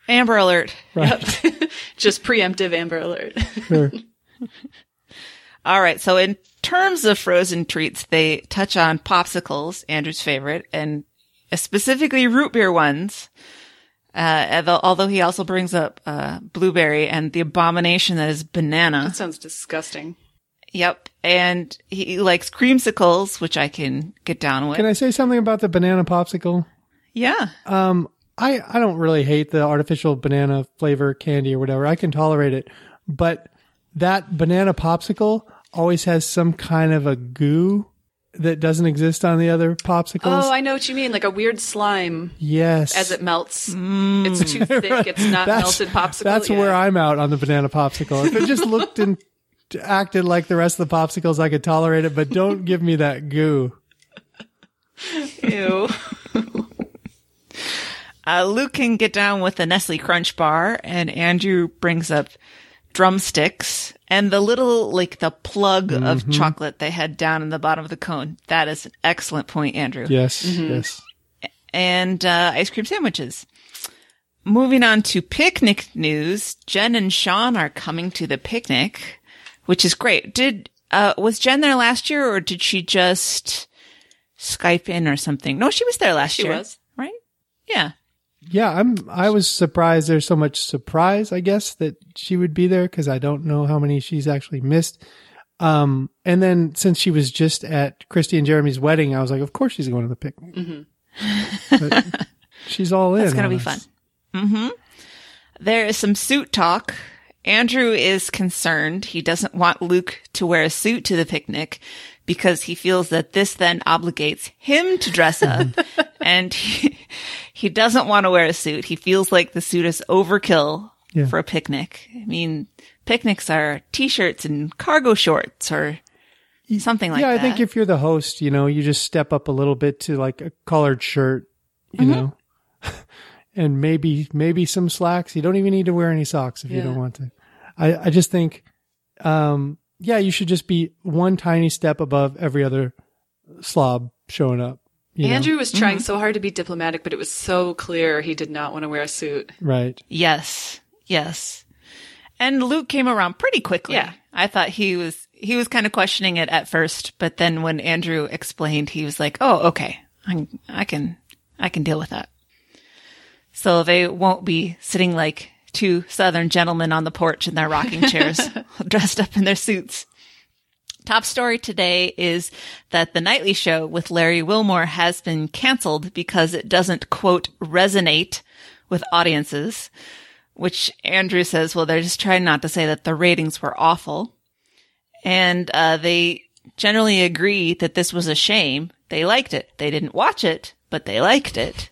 Amber alert. Right. *laughs* Just preemptive Amber Alert. Sure. *laughs* All right. So in terms of frozen treats, they touch on popsicles, Andrew's favorite, and specifically root beer ones. Uh, although he also brings up, uh, blueberry and the abomination that is banana. That sounds disgusting. Yep. And he likes creamsicles, which I can get down with. Can I say something about the banana popsicle? yeah. Um, I, I don't really hate the artificial banana flavor candy or whatever. I can tolerate it, but that banana popsicle always has some kind of a goo that doesn't exist on the other popsicles. Oh, I know what you mean. Like a weird slime yes. as it melts. Mm. It's too thick. *laughs* It's not melted popsicle. That's Yeah. where I'm out on the banana popsicle. If it just *laughs* looked and acted like the rest of the popsicles, I could tolerate it, but don't give me that goo. Ew. *laughs* Uh, Luke can get down with the Nestle Crunch bar, and Andrew brings up drumsticks and the little, like the plug of chocolate they had down in the bottom of the cone. That is an excellent point, Andrew. Yes, yes. And uh, ice cream sandwiches. Moving on to picnic news, Jen and Sean are coming to the picnic, which is great. Did uh, was Jen there last year, or did she just Skype in or something? No, she was there last She year. was. right? Yeah. Yeah, I'm. I was surprised. There's so much surprise. I guess that she would be there because I don't know how many she's actually missed. Um, and then since she was just at Christy and Jeremy's wedding, I was like, of course she's going to the picnic. But *laughs* she's all in. It's gonna be us. fun. Mm-hmm. There is some suit talk. Andrew is concerned. He doesn't want Luke to wear a suit to the picnic because he feels that this then obligates him to dress up. *laughs* and he, he doesn't want to wear a suit. He feels like the suit is overkill Yeah. for a picnic. I mean, picnics are t-shirts and cargo shorts or something like yeah, that. Yeah, I think if you're the host, you know, you just step up a little bit to like a collared shirt, you Mm-hmm. know, *laughs* and maybe maybe some slacks. You don't even need to wear any socks if you don't want to. I I just think, um, yeah, you should just be one tiny step above every other slob showing up. You know? Andrew was trying mm-hmm. so hard to be diplomatic, but it was so clear he did not want to wear a suit. right? Yes. Yes. And Luke came around pretty quickly. Yeah. I thought he was, he was kind of questioning it at first, but then when Andrew explained, he was like, Oh, okay. I, I can, I can deal with that. So they won't be sitting like two southern gentlemen on the porch in their rocking *laughs* chairs, *laughs* dressed up in their suits. Top story today is that the nightly show with Larry Wilmore has been canceled because it doesn't quote resonate with audiences, which Andrew says, well, they're just trying not to say that the ratings were awful. And, uh, they generally agree that this was a shame. They liked it. They didn't watch it, but they liked it.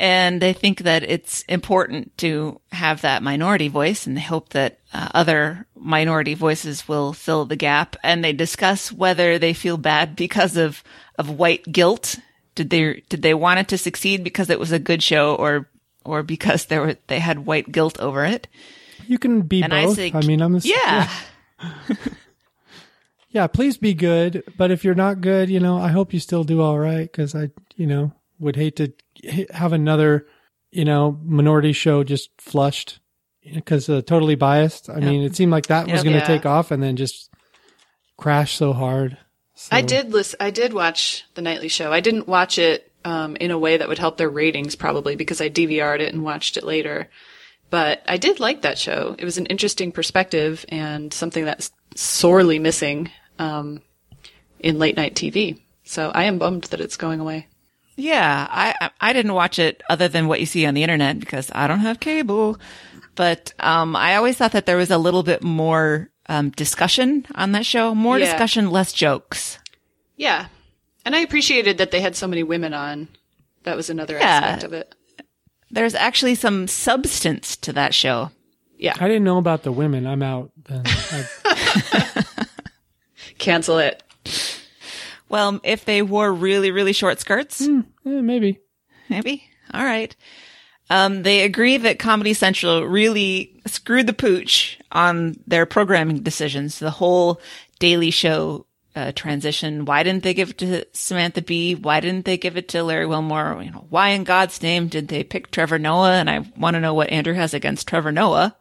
And they think that it's important to have that minority voice and they hope that uh, other minority voices will fill the gap. And they discuss whether they feel bad because of, of white guilt. Did they, did they want it to succeed because it was a good show or, or because there were, they had white guilt over it? You can be And I both. think- I mean, I'm the s- Yeah. yeah, *laughs* please be good. But if you're not good, you know, I hope you still do all right because I, you know, would hate to have another, you know, minority show just flushed because uh, totally biased. I mean, it seemed like that was going to Yeah. take off and then just crash so hard. So, I did listen. I did watch the nightly show. I didn't watch it um, in a way that would help their ratings, probably because I DVR'd it and watched it later. But I did like that show. It was an interesting perspective and something that's sorely missing um, in late night TV. So I am bummed that it's going away. Yeah, I I- I didn't watch it other than what you see on the internet because I don't have cable. But um, I always thought that there was a little bit more um, discussion on that show. More Yeah. discussion, less jokes. Yeah, and I appreciated that they had so many women on. That was another Yeah. aspect of it. There's actually some substance to that show. Yeah, I didn't know about the women. I'm out. Then. *laughs* I, cancel it. Well, if they wore really really short skirts, eh, maybe. maybe. All right. Um, they agree that Comedy Central really screwed the pooch on their programming decisions. The whole Daily Show uh, transition. Why didn't they give it to Samantha Bee? Why didn't they give it to Larry Wilmore? You know, why in God's name did they pick Trevor Noah? And I want to know what Andrew has against Trevor Noah,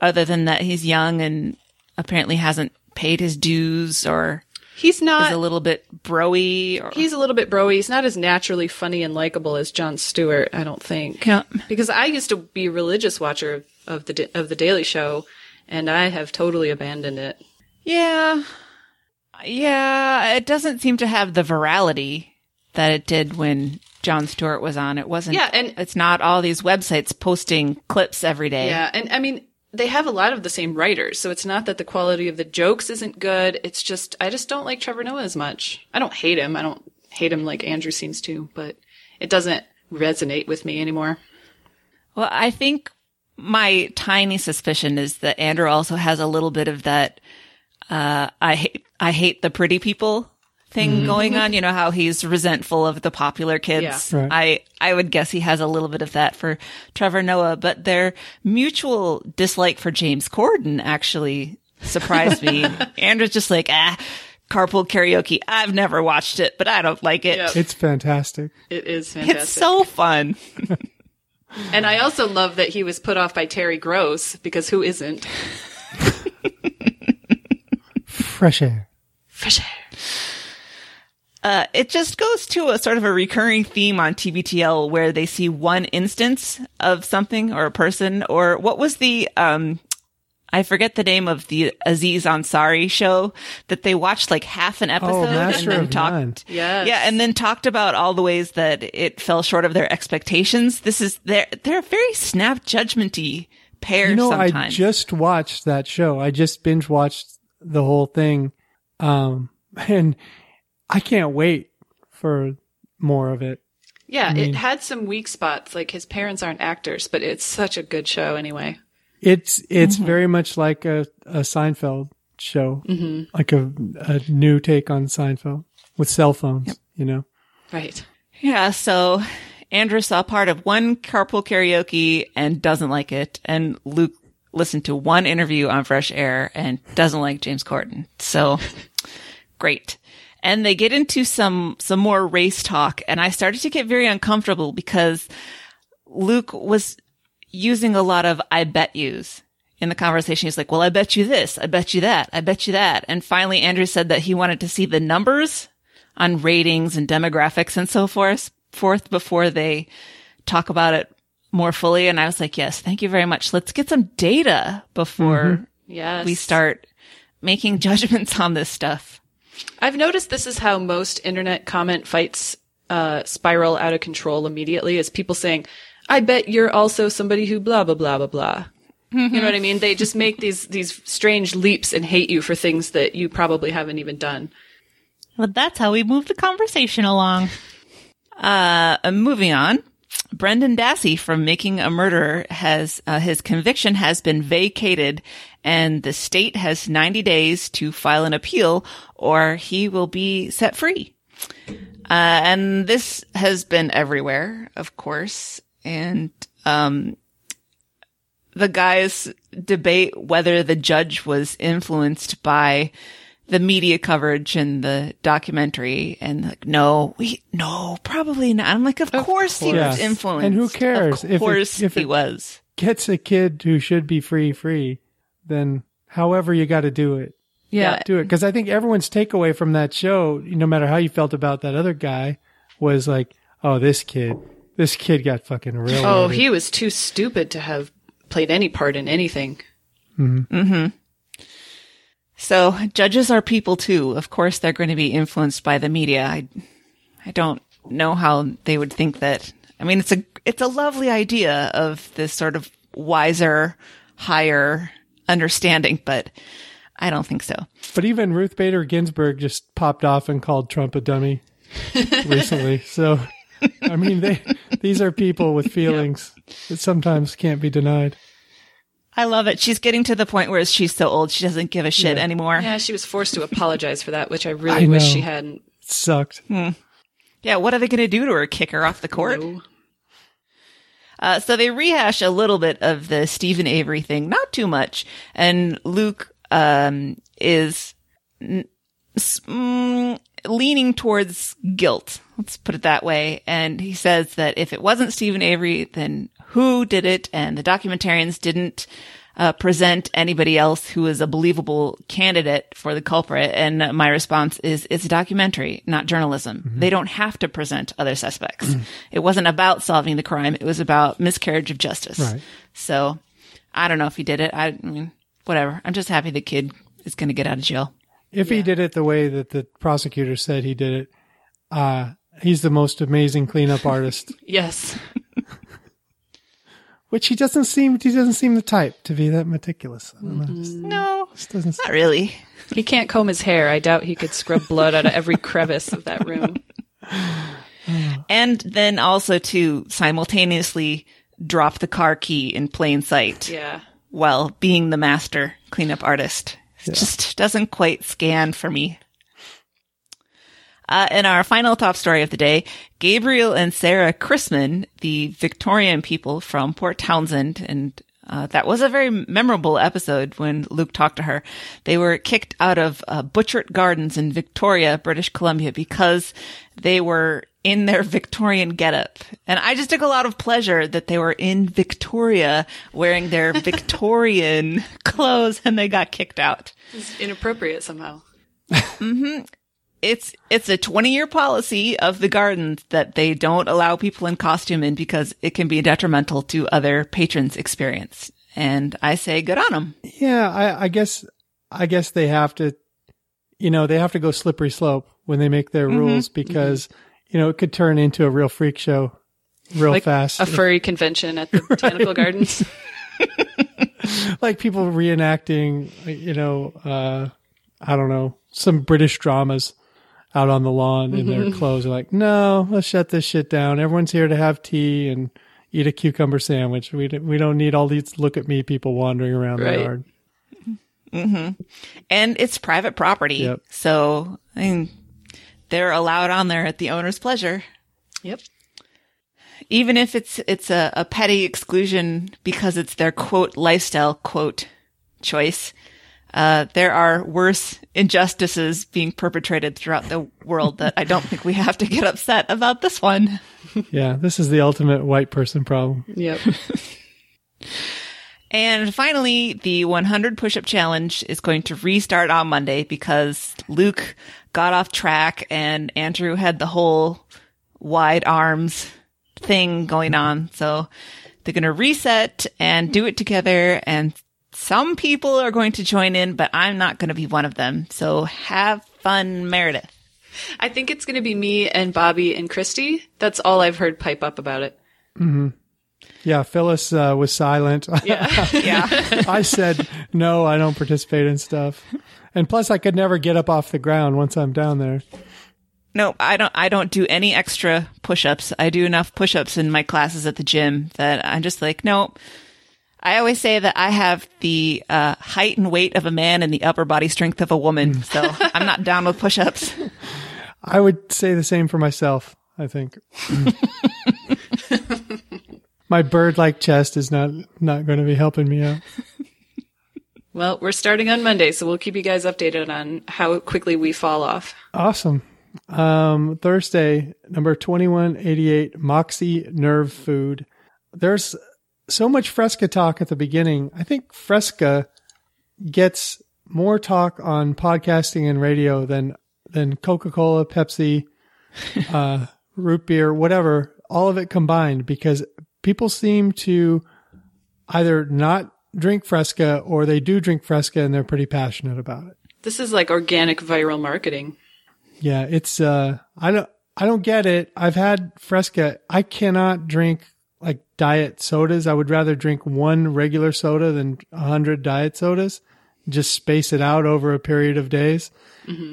other than that he's young and apparently hasn't paid his dues or He's not. a little bit broy or he's a little bit broy. He's not as naturally funny and likable as Jon Stewart, I don't think. Yeah. Because I used to be a religious watcher of, of the of the Daily Show, and I have totally abandoned it. Yeah. Yeah, it doesn't seem to have the virality that it did when Jon Stewart was on. It wasn't Yeah, and- it's not all these websites posting clips every day. Yeah, and I mean they have a lot of the same writers, so it's not that the quality of the jokes isn't good. It's just I just don't like Trevor Noah as much. I don't hate him. I don't hate him like Andrew seems to, but it doesn't resonate with me anymore. Well, I think my tiny suspicion is that Andrew also has a little bit of that uh I hate I hate the pretty people thing going on. You know how he's resentful of the popular kids. Yeah. Right. I I would guess he has a little bit of that for Trevor Noah, but their mutual dislike for James Corden actually surprised me. *laughs* Andrew's just like, ah, carpool karaoke. I've never watched it, but I don't like it. Yep. It's fantastic. It is fantastic. It's so fun. *laughs* and I also love that he was put off by Terry Gross because who isn't? *laughs* Fresh air. Fresh air. Uh, it just goes to a sort of a recurring theme on TBTL where they see one instance of something or a person or what was the, um, I forget the name of the Aziz Ansari show that they watched like half an episode and then of talked. None. Yes. Yeah, and then talked about all the ways that it fell short of their expectations. This is they're they're a very snap judgmenty pair You know, sometimes. I just watched that show. I just binge watched the whole thing. Um, *laughs* and I can't wait for more of it. Yeah, it had some weak spots. Like his parents aren't actors, but it's such a good show anyway. It's, it's mm-hmm. very much like a, a Seinfeld show, mm-hmm. like a, a new take on Seinfeld with cell phones, you know? Right. Yeah, so Andrew saw part of one carpool karaoke and doesn't like it, and Luke listened to one interview on Fresh Air and doesn't like James Corden. So *laughs* great. And they get into some some more race talk, and I started to get very uncomfortable because Luke was using a lot of I bet yous in the conversation. He's like, well, I bet you this. I bet you that. I bet you that. And finally, Andrew said that he wanted to see the numbers on ratings and demographics and so forth, forth before they talk about it more fully. And I was like, yes, thank you very much. Let's get some data before mm-hmm. Yes. we start making judgments on this stuff. I've noticed this is how most internet comment fights uh, spiral out of control immediately is people saying, I bet you're also somebody who blah, blah, blah, blah, blah. You know what I mean? They just make these, these strange leaps and hate you for things that you probably haven't even done. Well, that's how we move the conversation along. Uh, moving on. Brendan Dassey from Making a Murderer has, uh, his conviction has been vacated and the state has 90 days to file an appeal or he will be set free. Uh, and this has been everywhere, of course. And, um, the guys debate whether the judge was influenced by the media coverage and the documentary and like, no, we, no, probably not. I'm like, of, course, he was influenced. And who cares Of if it- course if he was. Gets a kid who should be free, free, then however you got to do it, Yeah. do it. Cause I think everyone's takeaway from that show, no matter how you felt about that other guy was like, oh, this kid, this kid got fucking real. Oh, he was too stupid to have played any part in anything. Mm-hmm. Mm-hmm. So judges are people too. Of course, they're going to be influenced by the media. I, I don't know how they would think that. I mean, it's a, it's a lovely idea of this sort of wiser, higher understanding, but I don't think so. But even Ruth Bader Ginsburg just popped off and called Trump a dummy *laughs* recently. So, I mean, they, these are people with *laughs* feelings that sometimes can't be denied. I love it. She's getting to the point where she's so old she doesn't give a shit Yeah. anymore. Yeah, she was forced to apologize for that, which I really I wish know. she hadn't. It sucked. Yeah, what are they going to do to her? Kick her off the court? No. Uh, so they rehash a little bit of the Steven Avery thing, not too much. And Luke um, is n- s- mm, leaning towards guilt. Let's put it that way. And he says that if it wasn't Steven Avery, then who did it? And the documentarians didn't uh, present anybody else who is a believable candidate for the culprit. And my response is, it's a documentary, not journalism. They don't have to present other suspects. *clears throat* it wasn't about solving the crime. It was about miscarriage of justice. Right. So I don't know if he did it. I, I mean, whatever. I'm just happy the kid is going to get out of jail. If he did it the way that the prosecutor said he did it, uh, he's the most amazing cleanup artist. *laughs* Yes. Which he doesn't seem he doesn't seem the type to be that meticulous. I don't know. Mm. Just, No, just doesn't not really. He can't comb his hair. I doubt he could scrub blood out of every crevice of that room. *sighs* And then also to simultaneously drop the car key in plain sight Yeah. while being the master cleanup artist. It just doesn't quite scan for me. Uh, in our final top story of the day, Gabriel and Sarah Chrisman, the Victorian people from Port Townsend, and uh, that was a very memorable episode when Luke talked to her. They were kicked out of uh, Butchart Gardens in Victoria, British Columbia, because they were in their Victorian getup. And I just took a lot of pleasure that they were in Victoria wearing their *laughs* Victorian clothes and they got kicked out. It's inappropriate somehow. It's it's a 20 year policy of the gardens that they don't allow people in costume in because it can be detrimental to other patrons experience. And i say good on them Yeah, I, I guess I guess they have to, you know, they have to go slippery slope when they make their rules because you know it could turn into a real freak show real Like fast. a furry convention at the *laughs* Botanical Gardens. *laughs* like people reenacting, you know, uh, I don't know, some British dramas out on the lawn in their mm-hmm. clothes. They're like, no, let's shut this shit down. Everyone's here to have tea and eat a cucumber sandwich. We don't, we don't need all these look at me people wandering around Right. the yard. Mm-hmm. and it's private property Yep. so I mean, they're allowed on there at the owner's pleasure Yep. even if it's it's a, a petty exclusion because it's their quote lifestyle quote choice uh, there are worse injustices being perpetrated throughout the world that I don't think we have to get upset about this one. *laughs* Yeah, this is the ultimate white person problem. Yep. *laughs* And finally, the 100 push-up challenge is going to restart on Monday because Luke got off track and Andrew had the whole wide arms thing going on. So they're going to reset and do it together. And some people are going to join in, but I'm not going to be one of them. So have fun, Meredith. I think it's going to be me and Bobby and Christy. That's all I've heard pipe up about it. Mm-hmm. Yeah, Phyllis uh, was silent. *laughs* Yeah. Yeah. *laughs* I said, no, I don't participate in stuff. And plus, I could never get up off the ground once I'm down there. No, I don't. I don't do any extra push-ups. I do enough push-ups in my classes at the gym that I'm just like, no. I always say that I have the uh, height and weight of a man and the upper body strength of a woman, so *laughs* I'm not down with push-ups. I would say the same for myself, I think. *laughs* My bird like chest is not, not going to be helping me out. Well, we're starting on Monday, so we'll keep you guys updated on how quickly we fall off. Awesome. Um, Thursday, number 2188, Moxie Nerve Food. There's so much Fresca talk at the beginning. I think Fresca gets more talk on podcasting and radio than, than Coca-Cola, Pepsi, *laughs* uh, root beer, whatever, all of it combined because people seem to either not drink Fresca or they do drink Fresca and they're pretty passionate about it. This is like organic viral marketing. Yeah, it's uh I don't I don't get it. I've had Fresca. I cannot drink like diet sodas. I would rather drink one regular soda than a hundred diet sodas. Just space it out over a period of days.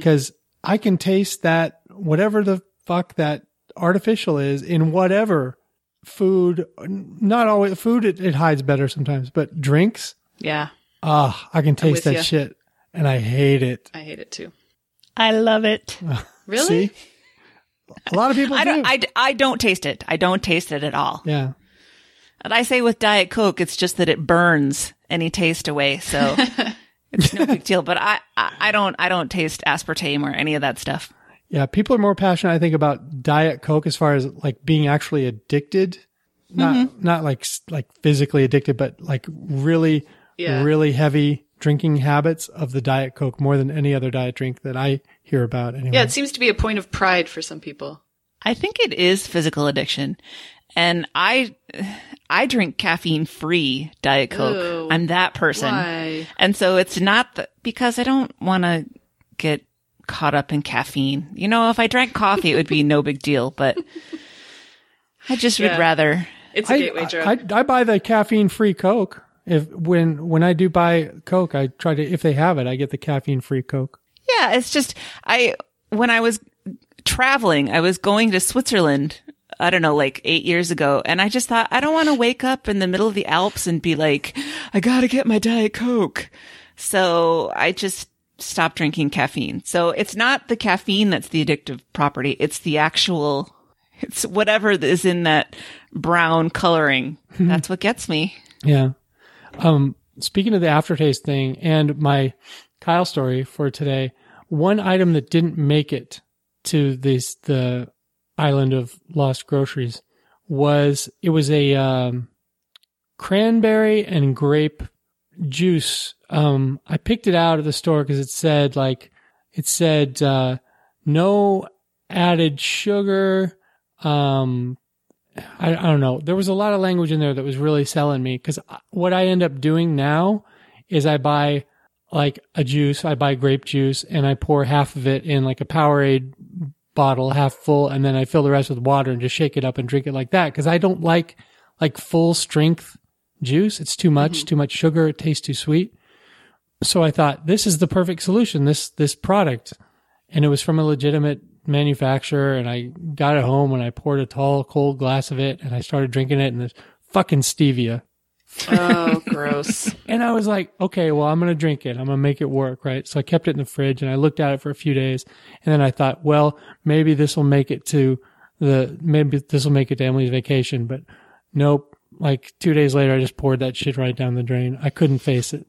Cause I can taste that whatever the fuck that artificial is in whatever food, not always food. It, it hides better sometimes, but drinks. Yeah, Ah, I can taste that ya. shit and I hate it. I hate it too. I love it. *laughs* Really? See? A lot of people I do. don't. I, I don't taste it. I don't taste it at all. yeah. And I say with Diet Coke, it's just that it burns any taste away, so *laughs* it's no big deal. But I, I, I don't. I don't taste aspartame or any of that stuff. Yeah, people are more passionate, I think, about Diet Coke as far as like being actually addicted, not mm-hmm. not like like physically addicted, but like really Yeah. really heavy drinking habits of the Diet Coke more than any other diet drink that I hear about. Anyway. Yeah, it seems to be a point of pride for some people. I think it is physical addiction. And I, I drink caffeine free Diet Coke. Ew. I'm that person. Why? And so it's not th- because I don't want to get caught up in caffeine. You know, if I drank coffee, it would be no big deal, but I just Yeah. would rather. It's a I, gateway drug. I, I buy the caffeine free Coke. If when when I do buy Coke, I try to if they have it, I get the caffeine free Coke. Yeah, it's just, I, when I was traveling, I was going to Switzerland. I don't know, like eight years ago. And I just thought, I don't want to wake up in the middle of the Alps and be like, I gotta get my Diet Coke. So I just stopped drinking caffeine. So it's not the caffeine that's the addictive property. It's the actual, it's whatever is in that brown coloring. That's what gets me. Yeah. Um, speaking of the aftertaste thing and my Kyle story for today, one item that didn't make it to this, the island of lost groceries was, it was a, um, cranberry and grape juice. Um, I picked it out of the store because it said like, it said, uh, no added sugar, um, I, I don't know. There was a lot of language in there that was really selling me because what I end up doing now is I buy like a juice, I buy grape juice and I pour half of it in like a Powerade bottle, half full, and then I fill the rest with water and just shake it up and drink it like that because I don't like like full strength juice. It's too much, mm-hmm. too much sugar. It tastes too sweet. So I thought this is the perfect solution. This this product, and it was from a legitimate manufacturer. And I got it home and I poured a tall, cold glass of it, and I started drinking it. And there's fucking stevia. Oh, gross. *laughs* And I was like, okay, well, I'm going to drink it. I'm going to make it work, right? So I kept it in the fridge and I looked at it for a few days. And then I thought, well, maybe this will make it to the, maybe this will make it to Emily's vacation. But nope. Like two days later, I just poured that shit right down the drain. I couldn't face it.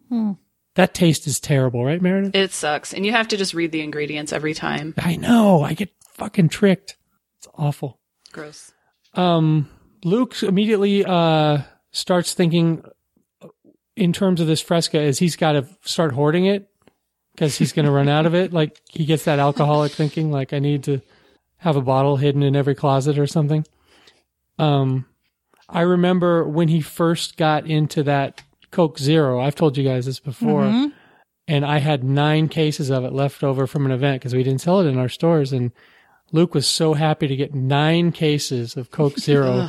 That taste is terrible, right, Meredith? It sucks. And you have to just read the ingredients every time. I know. I get fucking tricked. It's awful. Gross. um, Luke immediately uh, starts thinking in terms of this fresca is he's got to start hoarding it because he's going to run out of it. Like he gets that alcoholic thinking, like I need to have a bottle hidden in every closet or something. Um, I remember when he first got into that Coke Zero. I've told you guys this before. And I had nine cases of it left over from an event because we didn't sell it in our stores. And Luke was so happy to get nine cases of Coke Zero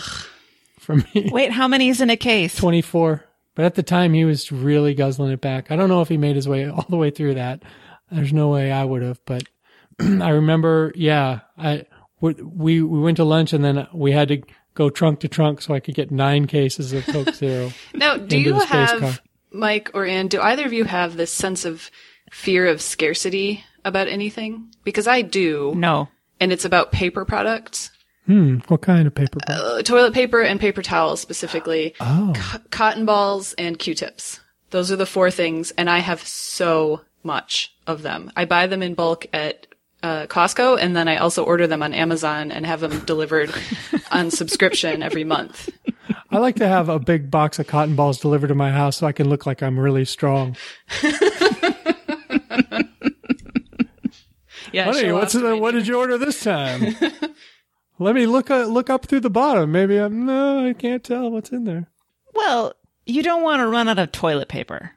from me. *laughs* Wait, how many is in a case? 24. But at the time, he was really guzzling it back. I don't know if he made his way all the way through that. There's no way I would have. But *clears throat* I remember, yeah, I we we we went to lunch and then we had to go trunk to trunk so I could get nine cases of Coke Zero. *laughs* Now, do Into you the space have, car. Mike or Ann, do either of you have this sense of fear of scarcity about anything? Because I do. No. And it's about paper products. Hmm. What kind of paper? Uh, toilet paper and paper towels specifically. oh, C- cotton balls and Q-tips. Those are the four things, and I have so much of them. I buy them in bulk at uh, Costco, and then I also order them on Amazon and have them delivered *laughs* on subscription every month. I like to have a big box of cotton balls delivered to my house so I can look like I'm really strong. *laughs* Yeah, Honey, what's the, what did you order this time? *laughs* Let me look uh, look up through the bottom. Maybe I'm no, I can't tell what's in there. Well, you don't want to run out of toilet paper.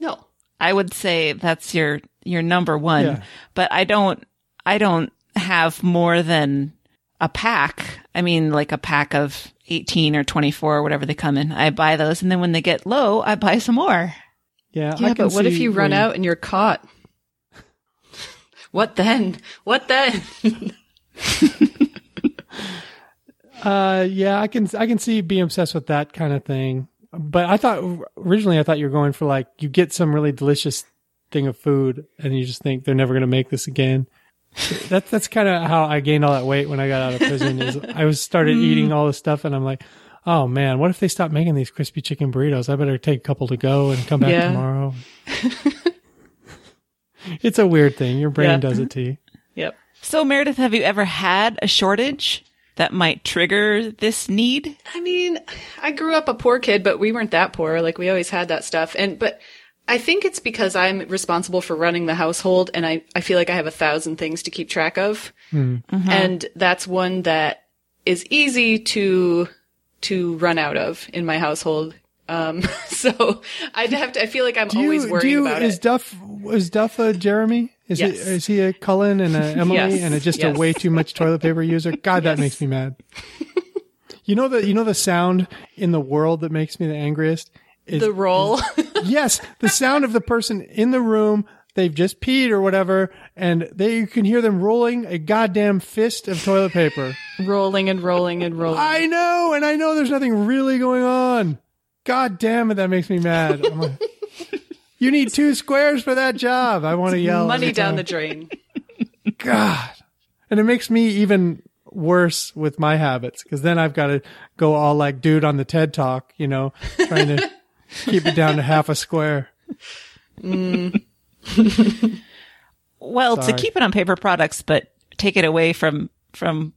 No. I would say that's your your number one. Yeah. But I don't I don't have more than a pack. I mean like a pack of 18 or 24 or whatever they come in. I buy those and then when they get low, I buy some more. Yeah, I Yeah, can but what if you run where out and you're caught? *laughs* what then? What then? *laughs* Uh, yeah, I can I can see being obsessed with that kind of thing. But I thought originally I thought you were going for like you get some really delicious thing of food and you just think they're never going to make this again. That's that's kind of how I gained all that weight when I got out of prison. Is I was started eating all this stuff and I'm like, oh man, what if they stop making these crispy chicken burritos? I better take a couple to go and come back Yeah. tomorrow. *laughs* it's a weird thing. Your brain Yeah. does it to you. yep. So Meredith, have you ever had a shortage? That might trigger this need? I mean, I grew up a poor kid, but we weren't that poor. Like we always had that stuff. And, but I think it's because I'm responsible for running the household and I, I feel like I have a thousand things to keep track of. And that's one that is easy to, to run out of in my household. Um, *laughs* so I'd have to, I feel like I'm Do you, always do you, about is it. Duff is Duff a Jeremy? Is Yes. it is he a Cullen and a *laughs* Emily Yes. and a, just Yes. a way too much toilet paper user? *laughs* God, that makes me mad. you know the you know the sound in the world that makes me the angriest is the roll. *laughs* yes, the sound of the person in the room. They've just peed or whatever, and they you can hear them rolling a goddamn fist of toilet paper. rolling and rolling and rolling. I know, and I know there's nothing really going on. God damn it, that makes me mad. You need two squares for that job. I want to yell. Money down time. the drain. *laughs* God. And it makes me even worse with my habits because then I've got to go all like dude on the TED talk, you know, trying to *laughs* keep it down to half a square. Mm. *laughs* Well, Sorry. to keep it on paper products, but take it away from, from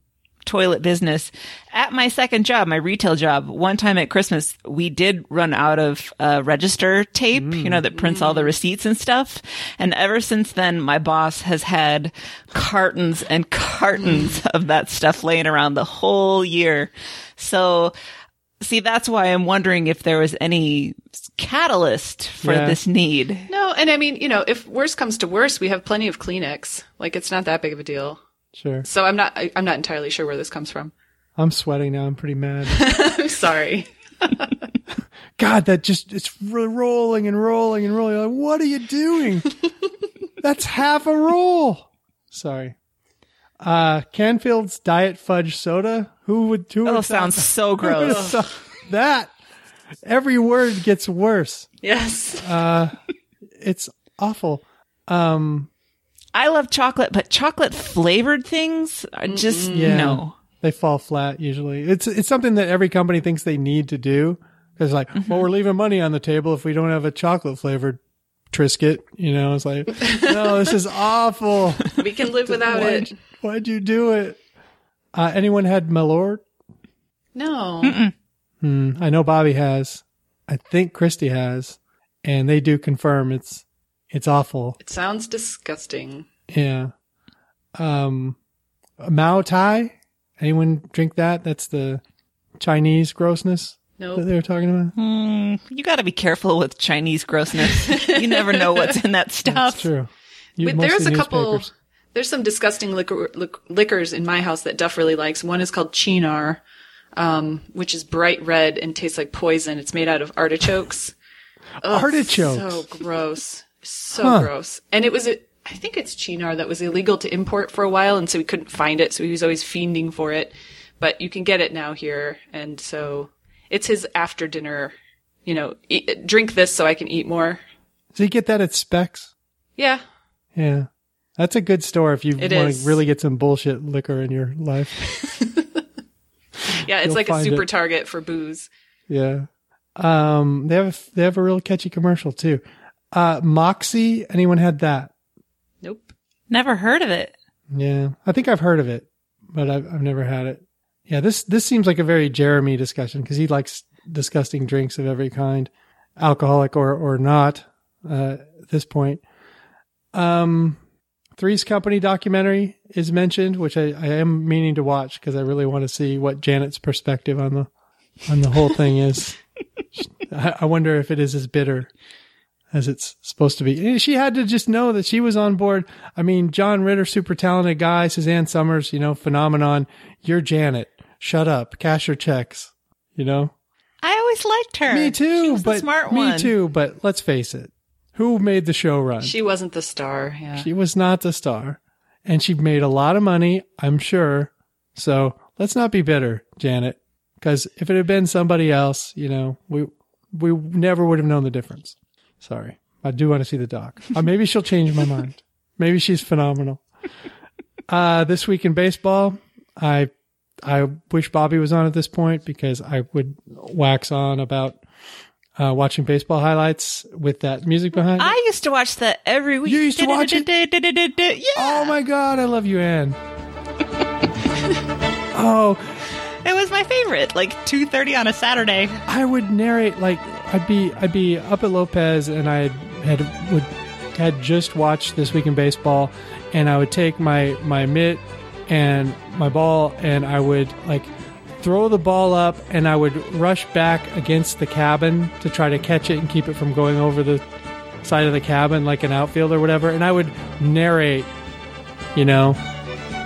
toilet business. At my second job, my retail job, one time at Christmas, we did run out of uh, register tape, you know, that prints all the receipts and stuff. And ever since then, my boss has had cartons and cartons of that stuff laying around the whole year. So, see, that's why I'm wondering if there was any catalyst for Yeah. this need. No, and I mean, you know, if worse comes to worse, we have plenty of Kleenex. Like it's not that big of a deal. Sure. So I'm not I, I'm not entirely sure where this comes from. I'm sweating now. I'm pretty mad. *laughs* I'm sorry. *laughs* God, that just, it's rolling and rolling and rolling. Like, what are you doing? *laughs* That's half a roll. Sorry. Uh, Canfield's Diet Fudge Soda. Who would, who would Oh, sounds so gross. that every word gets worse. Yes. Uh, it's awful. Um, I love chocolate, but chocolate flavored things are just Yeah. no. they fall flat usually. It's it's something that every company thinks they need to do because like, well, we're leaving money on the table if we don't have a chocolate flavored Triscuit. You know, it's like, no, this is *laughs* awful. we can live without why'd, it. why'd you do it? Uh, anyone had Malort? No. Hmm, I know Bobby has. I think Christy has, and they do confirm it's it's awful. It sounds disgusting. Yeah. Um, Mao Tai. Anyone drink that? That's the Chinese grossness that they were talking about. Mm, you got to be careful with Chinese grossness. you never know what's in that stuff. That's true. You, Wait, there's a couple there's some disgusting liquor, lic- liquors in my house that Duff really likes. One is called Cynar, um, which is bright red and tastes like poison. It's made out of artichokes. Ugh, Artichokes. So gross. So Huh. gross. And it was, a, I think it's Cynar that was illegal to import for a while, and so we couldn't find it, so he was always fiending for it. But you can get it now here, and so it's his after dinner, you know, eat, drink this so I can eat more. So you get that at Spec's. Yeah. Yeah. That's a good store if you It want is. to really get some bullshit liquor in your life. *laughs* Yeah, it's You'll like a super it. target for booze. Yeah. Um, they have a, they have a real catchy commercial too. Uh, Moxie. Anyone had that? Nope. Never heard of it. Yeah, I think I've heard of it, but I've I've never had it. Yeah, this this seems like a very Jeremy discussion because he likes disgusting drinks of every kind, alcoholic or or not. Uh, at this point, um, Three's Company documentary is mentioned, which I, I am meaning to watch because I really want to see what Janet's perspective on the on the whole thing is. *laughs* I, I wonder if it is as bitter as it's supposed to be. And She had to just know that she was on board. I mean, John Ritter, super talented guy. Suzanne Somers, you know, phenomenon. You're Janet. Shut up. Cash your checks. You know? I always liked her. Me too, She was but the smart me too, but let's face it. Who made the show run? She wasn't the star. Yeah. She was not the star. And she made a lot of money, I'm sure. So let's not be bitter, Janet. Because if it had been somebody else, you know, we we never would have known the difference. Sorry. I do want to see the doc. Uh, maybe she'll change my mind. Maybe she's phenomenal. Uh, this week in baseball, I I wish Bobby was on at this point because I would wax on about uh, watching baseball highlights with that music behind. it. I used to watch that every week. You used to watch it? Yeah. Oh my god, I love you, Anne. *laughs* Oh, It was my favorite. Like two thirty on a Saturday. I would narrate like I'd be I'd be up at Lopez and I had would had just watched this week in baseball and I would take my my mitt and my ball and I would like throw the ball up and I would rush back against the cabin to try to catch it and keep it from going over the side of the cabin like an outfield or whatever. And I would narrate you know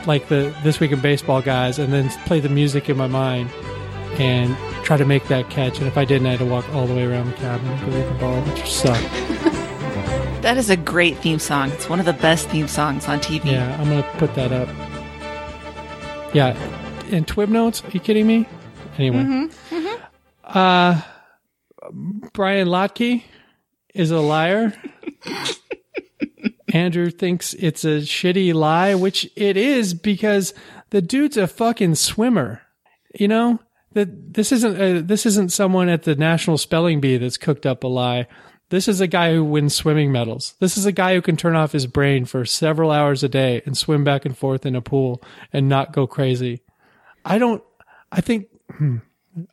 like the this week in baseball guys and then play the music in my mind and try to make that catch. And if I didn't, I had to walk all the way around the cabin to get the ball, which sucked. *laughs* That is a great theme song. It's one of the best theme songs on TV. Yeah, I'm gonna put that up. Yeah, and TWIB notes. Are you kidding me? Anyway, uh, Brian Lochte is a liar. *laughs* Andrew thinks it's a shitty lie, which it is because the dude's a fucking swimmer. You know that this isn't a, this isn't someone at the National Spelling Bee that's cooked up a lie. This is a guy who wins swimming medals. This is a guy who can turn off his brain for several hours a day and swim back and forth in a pool and not go crazy. I don't. I think. hmm,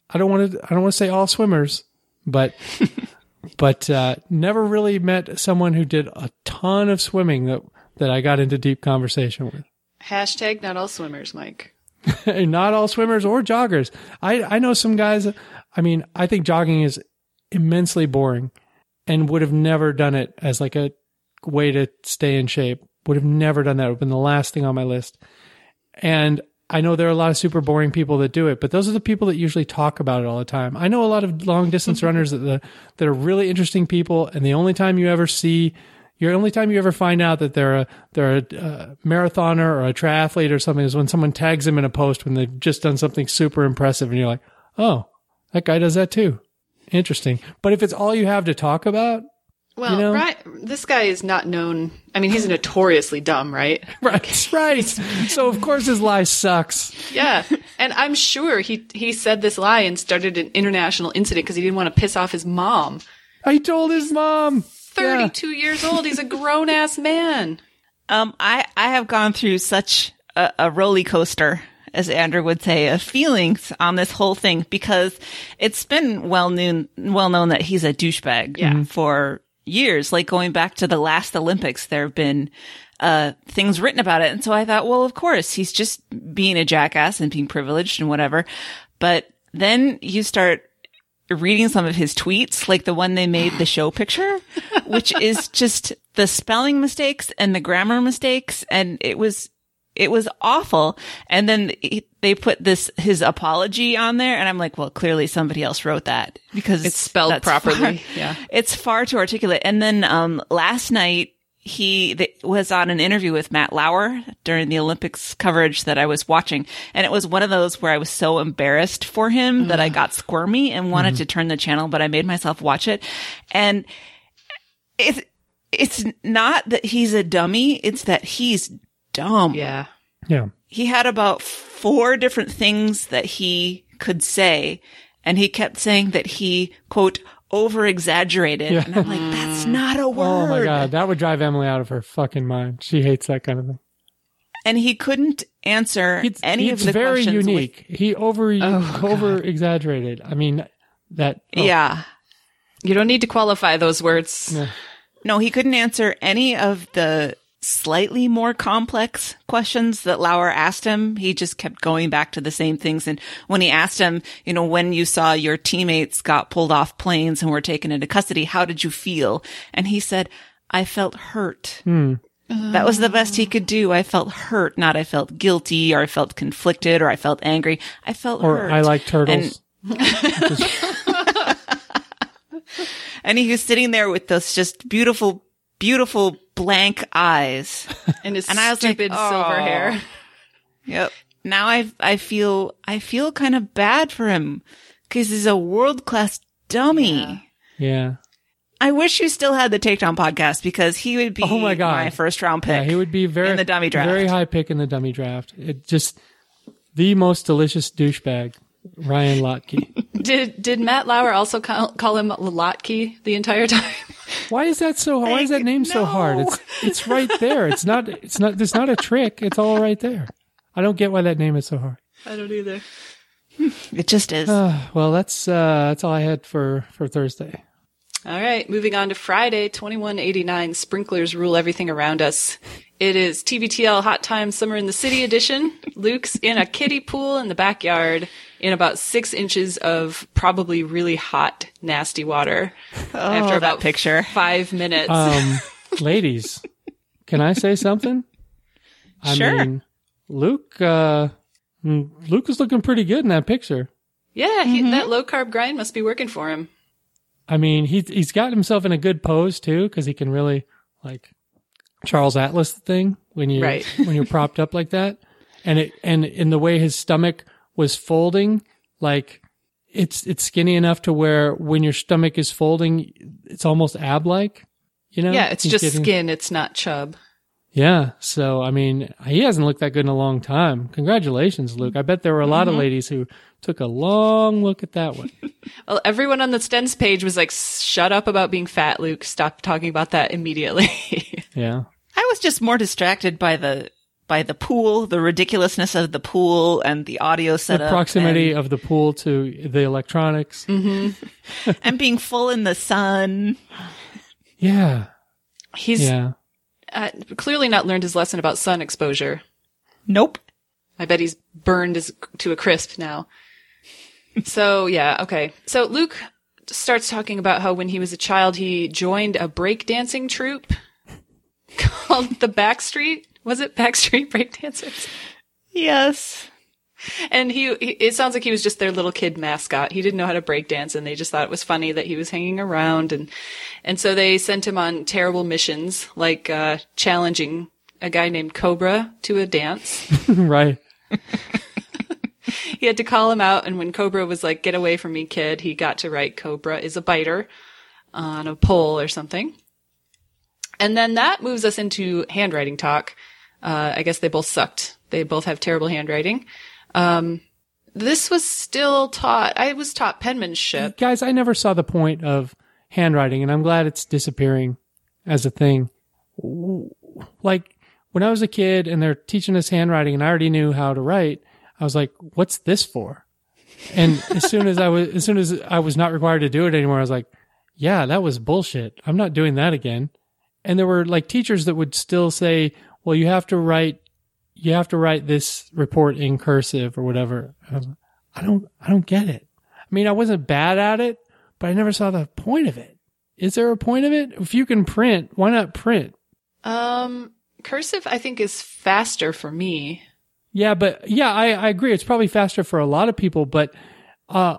I don't want to. I don't want to say all swimmers, but *laughs* but uh, never really met someone who did a ton of swimming that that I got into deep conversation with. Hashtag not all swimmers, Mike. *laughs* Not all swimmers or joggers. I I know some guys. I mean, I think jogging is immensely boring, and would have never done it as like a way to stay in shape. Would have never done that. It would have been the last thing on my list. And I know there are a lot of super boring people that do it, but those are the people that usually talk about it all the time. I know a lot of long distance *laughs* runners that the, that are really interesting people, and the only time you ever see, your only time you ever find out that they're a they're a uh, marathoner or a triathlete or something is when someone tags them in a post when they've just done something super impressive, and you're like, oh, that guy does that too. Interesting. But if it's all you have to talk about, Well, You know? right. This guy is not known. I mean, he's notoriously dumb, right? *laughs* right, right. So of course his lie sucks. Yeah, and I'm sure he he said this lie and started an international incident because he didn't want to piss off his mom. I told his mom. Yeah. 32 years old. He's a grown ass man. Um, I, I have gone through such a, a roller coaster, as Andrew would say, of feelings on this whole thing because it's been well known, well known that he's a douchebag Yeah. for years. Like going back to the last Olympics, there have been, uh, things written about it. And so I thought, well, of course, he's just being a jackass and being privileged and whatever. But then you start reading some of his tweets, like the one they made the show picture, which is *laughs* just the spelling mistakes and the grammar mistakes. And it was, it was awful. And then they put this, his apology on there. And I'm like, well, clearly somebody else wrote that because It's spelled properly. far- Yeah. it's far too articulate. And then, um, last night, he th- was on an interview with Matt Lauer during the Olympics coverage that I was watching. And it was one of those where I was so embarrassed for him that I got squirmy and wanted mm-hmm. to turn the channel, but I made myself watch it. And it's, it's not that he's a dummy. It's that he's dumb. Yeah. Yeah. He had about four different things that he could say. And he kept saying that he, quote, over exaggerated. And I'm like, that's not a word. Oh my god, that would drive Emily out of her fucking mind. She hates that kind of thing. and he couldn't answer It's, any it's of the very questions with- unique. he over Oh, over exaggerated. I mean that. oh, yeah. You don't need to qualify those words. No, he couldn't answer any of the slightly more complex questions that Lauer asked him. He just kept going back to the same things. And when he asked him, you know, when you saw your teammates got pulled off planes and were taken into custody, how did you feel? And he said, I felt hurt. Hmm. That was the best he could do. I felt hurt, not I felt guilty or I felt conflicted or I felt angry. I felt Or hurt. I like turtles. And *laughs* he was sitting there with those just beautiful, beautiful blank eyes. *laughs* And his And I was like, stupid silver "Oh." hair. Yep. Now I I feel I feel kind of bad for him because he's a world class dummy. yeah. I wish you still had the Takedown podcast because he would be Oh my God. my first round pick. Yeah, he would be very in the dummy draft. Very high pick in the dummy draft. It just the most delicious douchebag, Ryan Lochte. *laughs* Did did Matt Lauer also call, call him Lotke the entire time? why is that so? Why is that name so hard? It's it's right there. It's not. It's not. it's not a trick. It's all right there. I don't get why that name is so hard. I don't either. It just is. Uh, well, that's uh, that's all I had for for Thursday. All right, moving on to Friday, 2189. Sprinklers rule everything around us. It is TBTL Hot Time Summer in the City edition. Luke's in a kiddie pool in the backyard in about six inches of probably really hot, nasty water. after Oh, that about picture. five minutes. Um, *laughs* ladies, can I say something? I Sure. mean, Luke, uh, mm, Luke is looking pretty good in that picture. yeah, he, that low carb grind must be working for him. I mean, he's he's got himself in a good pose too, because he can really like Charles Atlas thing when you Right. *laughs* when you're propped up like that, and it and in the way his stomach was folding, like it's it's skinny enough to where when your stomach is folding, it's almost ab like. You know? Yeah, it's He's just getting- skin. It's not chub. Yeah. So, I mean, he hasn't looked that good in a long time. Congratulations, Luke. I bet there were a lot of mm-hmm. ladies who took a long look at that one. *laughs* Well, everyone on the Stens page was like, shut up about being fat, Luke. Stop talking about that immediately. *laughs* Yeah. I was just more distracted by the by the pool, the ridiculousness of the pool, and the audio setup, The proximity and, of the pool to the electronics. and being full in the sun. Yeah. He's Yeah. uh, clearly not learned his lesson about sun exposure. Nope. I bet he's burned his, to a crisp now. so yeah, okay. So Luke starts talking about how when he was a child he joined a breakdancing troupe called the Backstreet. Was it Backstreet Breakdancers? Yes. And he, he, it sounds like he was just their little kid mascot. He didn't know how to break dance and they just thought it was funny that he was hanging around and, and so they sent him on terrible missions, like, uh, challenging a guy named Cobra to a dance. *laughs* right. he had to call him out and when Cobra was like, get away from me, kid, he got to write Cobra is a biter on a pole or something. And then that moves us into handwriting talk. Uh, I guess they both sucked. They both have terrible handwriting. Um, this was still taught. I was taught penmanship. Guys, I never saw the point of handwriting, and I'm glad it's disappearing as a thing. Like, when I was a kid and they're teaching us handwriting and I already knew how to write, I was like, what's this for? And as soon as I was, as soon as I was not required to do it anymore, I was like, yeah, that was bullshit. I'm not doing that again. And there were like teachers that would still say, well, you have to write, you have to write this report in cursive or whatever. I, like, I don't, I don't get it. I mean, I wasn't bad at it, but I never saw the point of it. Is there a point of it? If you can print, why not print? Um, cursive, I think, is faster for me. Yeah, but yeah, I, I agree. It's probably faster for a lot of people, but uh,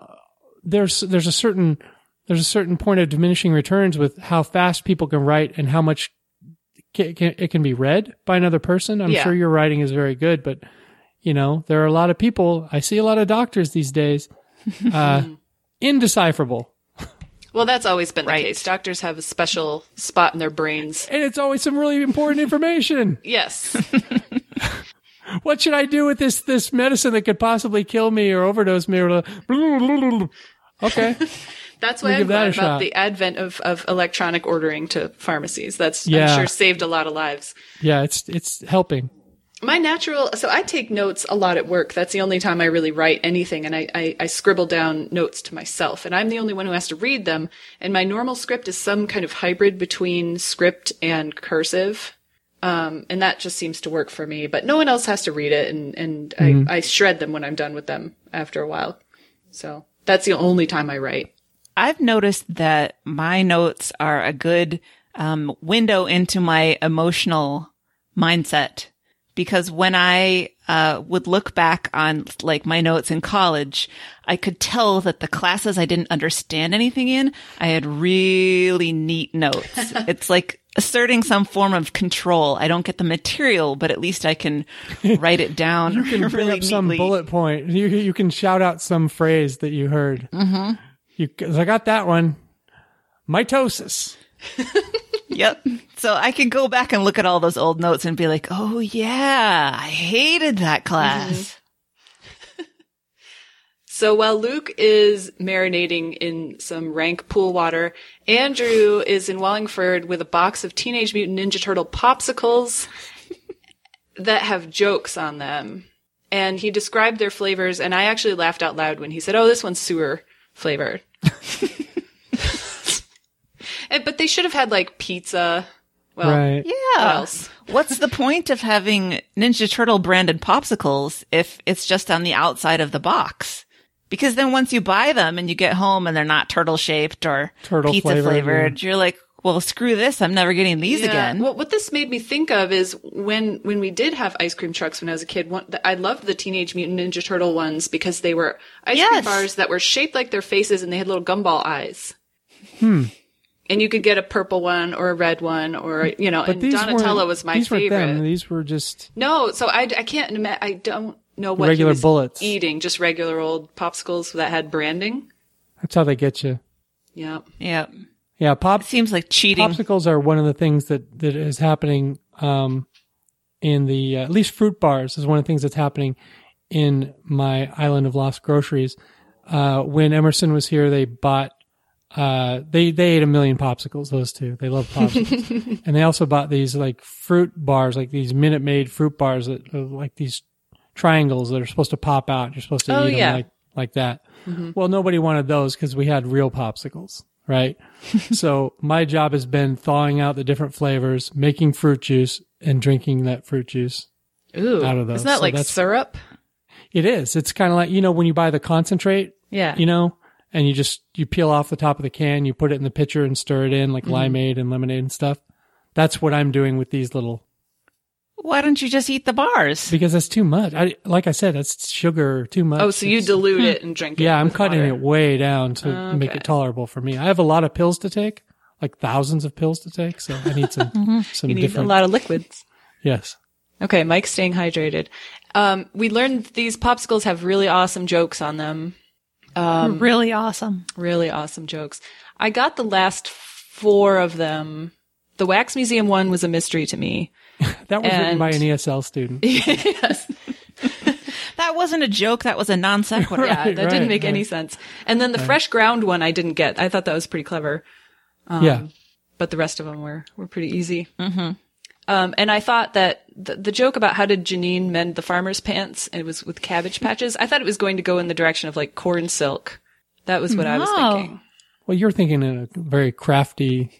there's there's a certain there's a certain point of diminishing returns with how fast people can write and how much ca- can, it can be read by another person. I'm Yeah. sure your writing is very good, but you know there are a lot of people. I see a lot of doctors these days, *laughs* uh, indecipherable, Well, that's always been the case. Doctors have a special spot in their brains. and it's always some really important information. *laughs* Yes. *laughs* what should I do with this this medicine that could possibly kill me or overdose me or okay. That's why I'm glad about shot. the advent of, of electronic ordering to pharmacies. That's, Yeah. I'm sure, saved a lot of lives. Yeah, it's it's helping. My natural, so I take notes a lot at work. That's the only time I really write anything, and I, I, I scribble down notes to myself, and I'm the only one who has to read them. And my normal script is some kind of hybrid between script and cursive. Um, and that just seems to work for me, but no one else has to read it, and, and I, I shred them when I'm done with them after a while. So that's the only time I write. I've noticed that my notes are a good um, window into my emotional mindset because when I uh, would look back on like my notes in college, I could tell that the classes I didn't understand anything in, I had really neat notes. *laughs* it's like asserting some form of control. I don't get the material, but at least I can write it down *laughs* You can bring really up some bullet point. You you can shout out some phrase that you heard. Mm-hmm. You, 'cause I got that one. Mitosis. *laughs* Yep. So I can go back and look at all those old notes and be like, oh yeah, I hated that class. Mm-hmm. *laughs* So while Luke is marinating in some rank pool water, Andrew is in Wallingford with a box of Teenage Mutant Ninja Turtle popsicles *laughs* that have jokes on them. and he described their flavors, and I actually laughed out loud when he said, "Oh, this one's sewer flavored." And- *laughs* eh, but they should have had like pizza. Well, right. what Yeah. else? What's the point of having Ninja Turtle branded popsicles if it's just on the outside of the box? Because then once you buy them and you get home and they're not turtle shaped or Turtle pizza flavored, flavored, you're like, well, screw this. I'm never getting these Yeah. again. Well, what this made me think of is when when we did have ice cream trucks when I was a kid. One, I loved the Teenage Mutant Ninja Turtle ones because they were ice cream bars that were shaped like their faces and they had little gumball eyes. Hmm. And you could get a purple one or a red one or you know. But and these Donatello weren't- was my these favorite. weren't them. These were just No, so I, I can't ima- I don't know what Regular he was bullets. eating. Just regular old popsicles that had branding. that's how they get you. Yep. yeah. Yeah, pop Seems like cheating. popsicles are one of the things that that is happening um, in the uh, at least fruit bars is one of the things that's happening in my island of lost groceries. Uh, when Emerson was here, they bought uh, they they ate a million popsicles. Those two, they love popsicles, *laughs* and they also bought these like fruit bars, like these Minute Maid fruit bars that are like these triangles that are supposed to pop out. You're supposed to Oh, eat yeah. them like like that. Well, nobody wanted those because we had real popsicles, right? *laughs* so my job has been thawing out the different flavors, making fruit juice, and drinking that fruit juice. Ooh. Out of those. Isn't that So like syrup? It is. It's kind of like you know when you buy the concentrate, Yeah. you know, and you just you peel off the top of the can, you put it in the pitcher and stir it in like mm-hmm. limeade and lemonade and stuff. That's what I'm doing with these little Why don't you just eat the bars? because that's too much. I like I said, that's sugar too much. oh, so you It's- dilute it and drink it. Yeah, I'm cutting water. it way down to make it tolerable for me. I have a lot of pills to take, like thousands of pills to take, so I need some *laughs* some You need different. a lot of liquids. Yes. Okay, Mike's staying hydrated. Um, we learned these popsicles have really awesome jokes on them. Um, *laughs* really awesome. Really awesome jokes. I got the last four of them. The Wax Museum one was a mystery to me. *laughs* That was written by an ESL student. *laughs* yes. *laughs* That wasn't a joke. That was a non sequitur. Yeah, that right, didn't make any sense. And then the fresh ground one I didn't get. I thought that was pretty clever. Um, yeah. but the rest of them were were pretty easy. Mm-hmm. Um, and I thought that the, the joke about how did Janine mend the farmer's pants, and it was with cabbage patches. I thought it was going to go in the direction of like corn silk. That was what I was thinking. Well, you're thinking in a very crafty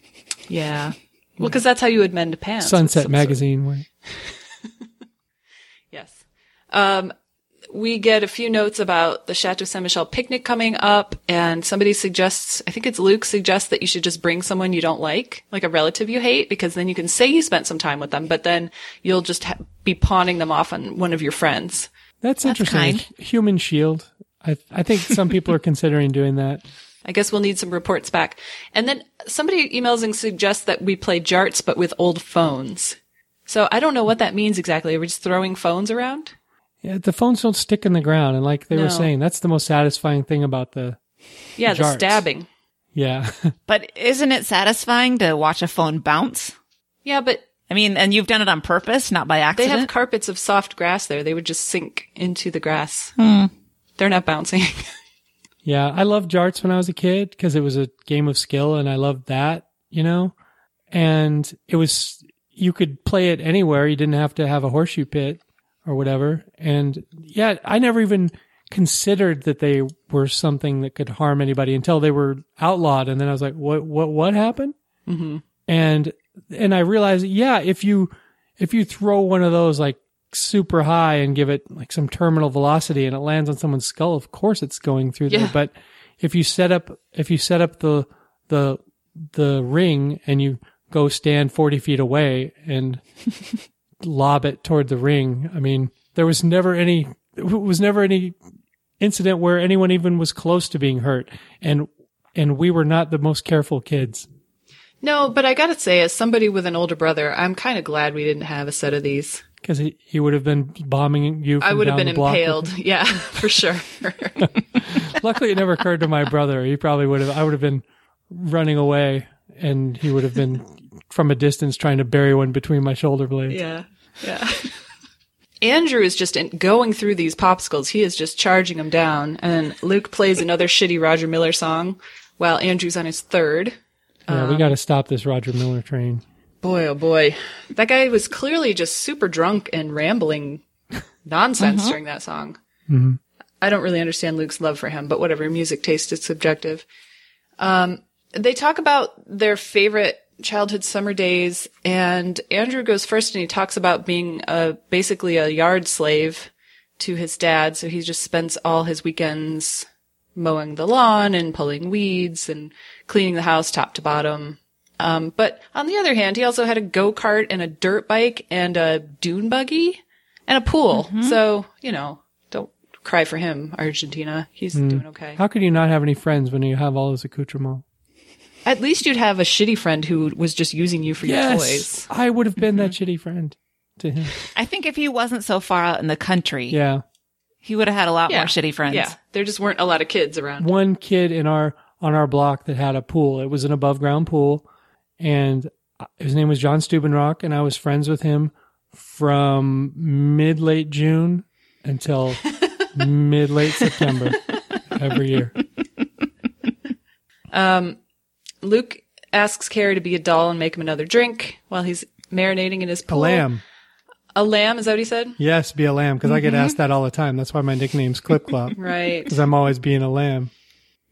Yeah. Well, because that's how you would mend a pants. Sunset some magazine way. *laughs* Yes. Um, we get a few notes about the Chateau Saint Michelle picnic coming up, and somebody suggests, I think it's Luke, suggests that you should just bring someone you don't like, like a relative you hate, because then you can say you spent some time with them, but then you'll just ha- be pawning them off on one of your friends. That's, interesting. kind. Human shield. I I think some people are considering doing that. I guess we'll need some reports back. And then somebody emails and suggests that we play jarts, but with old phones. So I don't know what that means exactly. Are we just throwing phones around? Yeah, the phones don't stick in the ground, and like they No. were saying, that's the most satisfying thing about the. Yeah, the stabbing. Yeah, *laughs* But isn't it satisfying to watch a phone bounce? Yeah, but I mean, and you've done it on purpose, not by accident. They have carpets of soft grass there. They would just sink into the grass. Hmm. They're not bouncing. *laughs* yeah. I loved jarts when I was a kid because it was a game of skill, and I loved that. You know, and it was you could play it anywhere. You didn't have to have a horseshoe pit or whatever. And yeah, I never even considered that they were something that could harm anybody until they were outlawed. And then I was like, what, what, what happened? Mm-hmm. And, and I realized, yeah, if you, if you throw one of those like super high and give it like some terminal velocity and it lands on someone's skull, of course it's going through Yeah. there. But if you set up, if you set up the, the, the ring and you go stand 40 feet away and *laughs* lob it toward the ring. I mean, there was never any, it was never any incident where anyone even was close to being hurt. And, and we were not the most careful kids. no, but I gotta say, as somebody with an older brother, I'm kind of glad we didn't have a set of these. Cause he, he would have been bombing you. I would have been the block with impaled. Yeah, *laughs* for sure. *laughs* Luckily, it never occurred to my brother. He probably would have, I would have been running away and he would have been from a distance trying to bury one between my shoulder blades. yeah, yeah. *laughs* Andrew is just in, going through these popsicles. He is just charging them down. And Luke plays another shitty Roger Miller song while Andrew's on his third. Yeah, we um, got to stop this Roger Miller train. Boy, oh boy. That guy was clearly just super drunk and rambling nonsense during that song. I don't really understand Luke's love for him, but whatever. Music taste is subjective. Um, they talk about their favorite childhood summer days, and Andrew goes first, and he talks about being a basically a yard slave to his dad. So he just spends all his weekends mowing the lawn and pulling weeds and cleaning the house top to bottom. Um, but on the other hand, he also had a go kart and a dirt bike and a dune buggy and a pool. Mm-hmm. So you know, don't cry for him, Argentina. He's hmm. doing okay. How could you not have any friends when you have all those accoutrements? At least you'd have a shitty friend who was just using you for your toys. I would have been that mm-hmm. shitty friend to him. I think if he wasn't so far out in the country, Yeah. he would have had a lot Yeah. more shitty friends. Yeah, there just weren't a lot of kids around. One kid in our on our block that had a pool. It was an above ground pool, and uh, his name was John Steubenrock, and I was friends with him from mid late June until *laughs* mid late September every year. Um, Luke asks Carrie to be a doll and make him another drink while he's marinating in his A lamb. A lamb, is that what he said? Yes, be a lamb because I get asked that all the time. That's why my nickname's Clip Clop *laughs* Right. because I'm always being a lamb.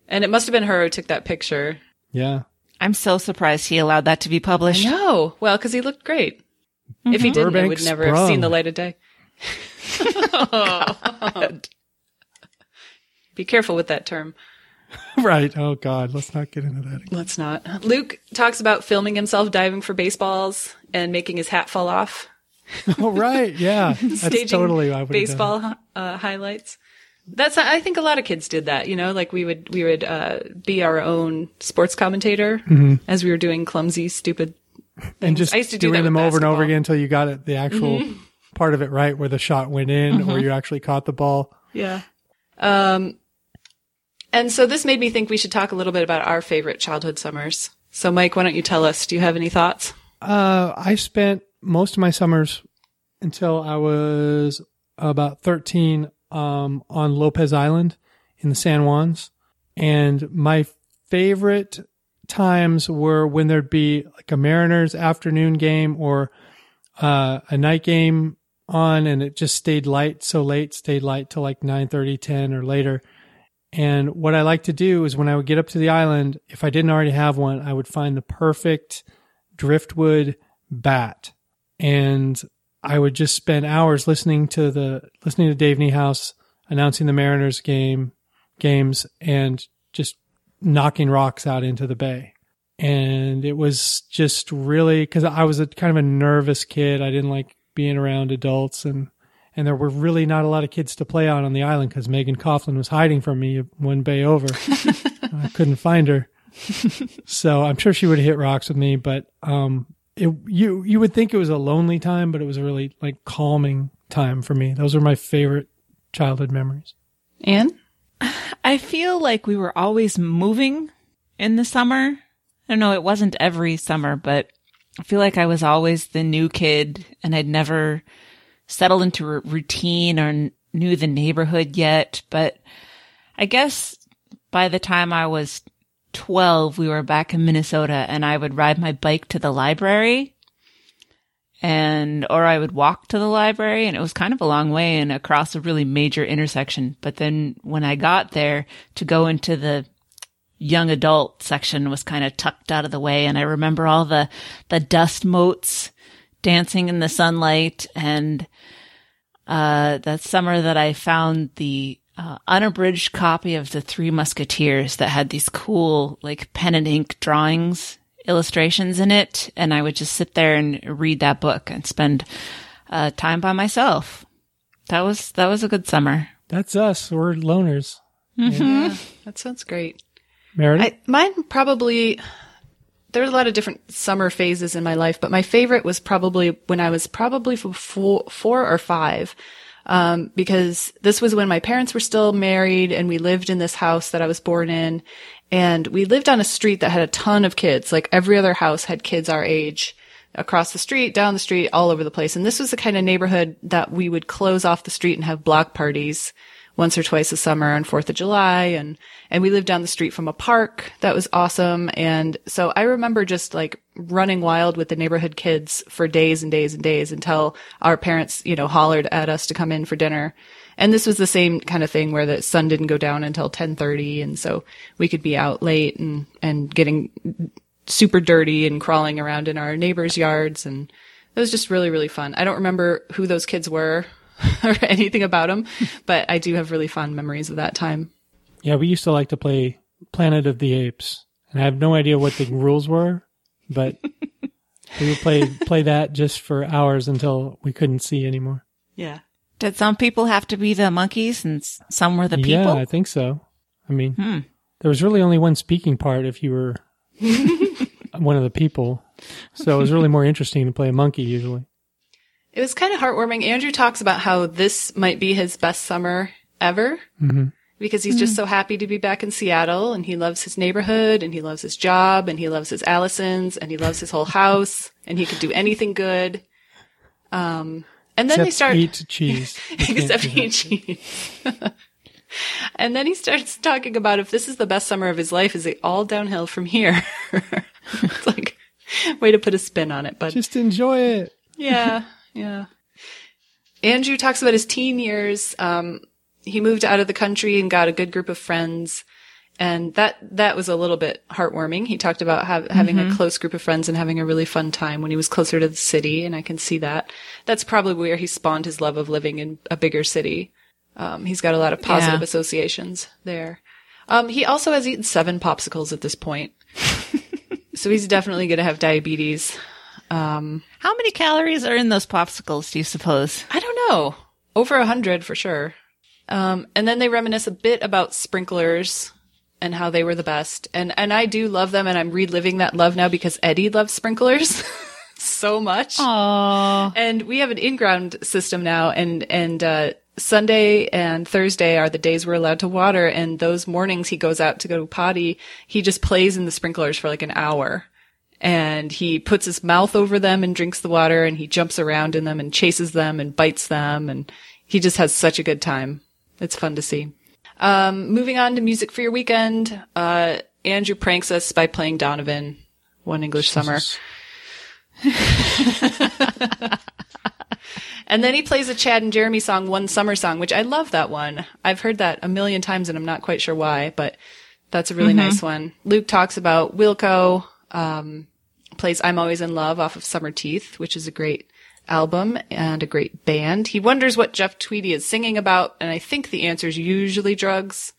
and it must have been her who took that picture. Yeah. I'm so surprised he allowed that to be published. No. Well, because he looked great. If he didn't, it Burbank would never have seen the light of day. oh, *laughs* Be careful with that term. *laughs* right. Oh God. Let's not get into that. Again. Let's not. Luke talks about filming himself diving for baseballs and making his hat fall off. *laughs* Oh right. Yeah. That's staging totally I would have done. baseball uh, highlights. That's I think a lot of kids did that. You know, like we would we would uh, be our own sports commentator Mm-hmm. as we were doing clumsy, stupid. and just I used to do doing that them over and over. Mm-hmm. again until you got it the actual part of it right where the shot went in or you actually caught the ball. Yeah. Um, and so this made me think we should talk a little bit about our favorite childhood summers. So, Mike, why don't you tell us? Do you have any thoughts? Uh, I spent most of my summers until I was about 13 um, on Lopez Island in the San Juans. And my favorite times were when there'd be like a Mariners afternoon game or uh, a night game on and it just stayed light so late, stayed light till like 9 10 or later. And what I like to do is when I would get up to the island, if I didn't already have one, I would find the perfect driftwood bat. And I would just spend hours listening to the listening to Dave Niehaus announcing the Mariners game games and just knocking rocks out into the bay. And it was just really because I was a kind of a nervous kid. I didn't like being around adults and and there were really not a lot of kids to play on on the island because Megan Coughlin was hiding from me one bay over. *laughs* I couldn't find her, so I'm sure she would have hit rocks with me. But um, it you you would think it was a lonely time, but it was a really like calming time for me. Those are my favorite childhood memories. And I feel like we were always moving in the summer. I don't know, it wasn't every summer, but I feel like I was always the new kid and I'd never settled into a routine or kn- knew the neighborhood yet. But I guess by the time I was 12, we were back in Minnesota and I would ride my bike to the library and or I would walk to the library and it was kind of a long way and across a really major intersection. But then when I got there to go into the young adult section was kind of tucked out of the way and I remember all the the dust motes dancing in the sunlight and uh that summer that I found the uh, unabridged copy of the Three Musketeers that had these cool like pen and ink drawings illustrations in it and I would just sit there and read that book and spend uh, time by myself. That was that was a good summer. That's us. We're loners. That sounds great. Meredith. I, mine probably, there were a lot of different summer phases in my life, but my favorite was probably when I was probably four, four or five. Um, because this was when my parents were still married and we lived in this house that I was born in. And we lived on a street that had a ton of kids. Like every other house had kids our age across the street, down the street, all over the place. And this was the kind of neighborhood that we would close off the street and have block parties once or twice a summer on 4th of July. And, and we lived down the street from a park that was awesome. And so I remember just like running wild with the neighborhood kids for days and days and days until our parents, you know, hollered at us to come in for dinner. And this was the same kind of thing where the sun didn't go down until 1030. And so we could be out late and, and getting super dirty and crawling around in our neighbors' yards. And it was just really, really fun. I don't remember who those kids were *laughs* or anything about them, *laughs* but I do have really fond memories of that time. Yeah, we used to like to play Planet of the Apes, and I have no idea what the rules were, but we would play *laughs* play that just for hours until we couldn't see anymore. Yeah. Did some people have to be the monkeys and some were the people? Yeah, I think so. I mean, hmm. there was really only one speaking part if you were *laughs* one of the people, so it was really more interesting to play a monkey usually. It was kind of heartwarming. Andrew talks about how this might be his best summer ever mm-hmm. Because he's just so happy to be back in Seattle and he loves his neighborhood and he loves his job and he loves his Allisons and he loves his whole house and he could do anything good. Um, and then Except they start eat cheese. *laughs* Except eat cheese. *laughs* and then he starts talking about if this is the best summer of his life, is it all downhill from here? *laughs* it's like way to put a spin on it, but Just enjoy it. yeah, yeah. Andrew talks about his teen years. Um, he moved out of the country and got a good group of friends. And that, that was a little bit heartwarming. He talked about ha- having a close group of friends and having a really fun time when he was closer to the city. And I can see that. That's probably where he spawned his love of living in a bigger city. Um, he's got a lot of positive Yeah. associations there. Um, he also has eaten seven popsicles at this point. *laughs* so he's definitely going to have diabetes. How many calories are in those popsicles, do you suppose? I don't know. Over a hundred for sure. Um, and then they reminisce a bit about sprinklers and how they were the best. And and I do love them, and I'm reliving that love now because Eddie loves sprinklers *laughs* so much. Oh, And we have an in-ground system now, and and uh, Sunday and Thursday are the days we're allowed to water. And those mornings he goes out to go to potty, he just plays in the sprinklers for like an hour. And he puts his mouth over them and drinks the water, and he jumps around in them and chases them and bites them, and he just has such a good time. It's fun to see. Um, moving on to music for your weekend, uh, Andrew pranks us by playing Donovan, One English Summer. *laughs* And then he plays a Chad and Jeremy song, One Summer Song, which I love that one. I've heard that a million times and I'm not quite sure why, but that's a really nice one. Luke talks about Wilco, um, plays I'm Always in Love off of Summerteeth, which is a great album and a great band. He wonders what Jeff Tweedy is singing about, and I think the answer is usually drugs.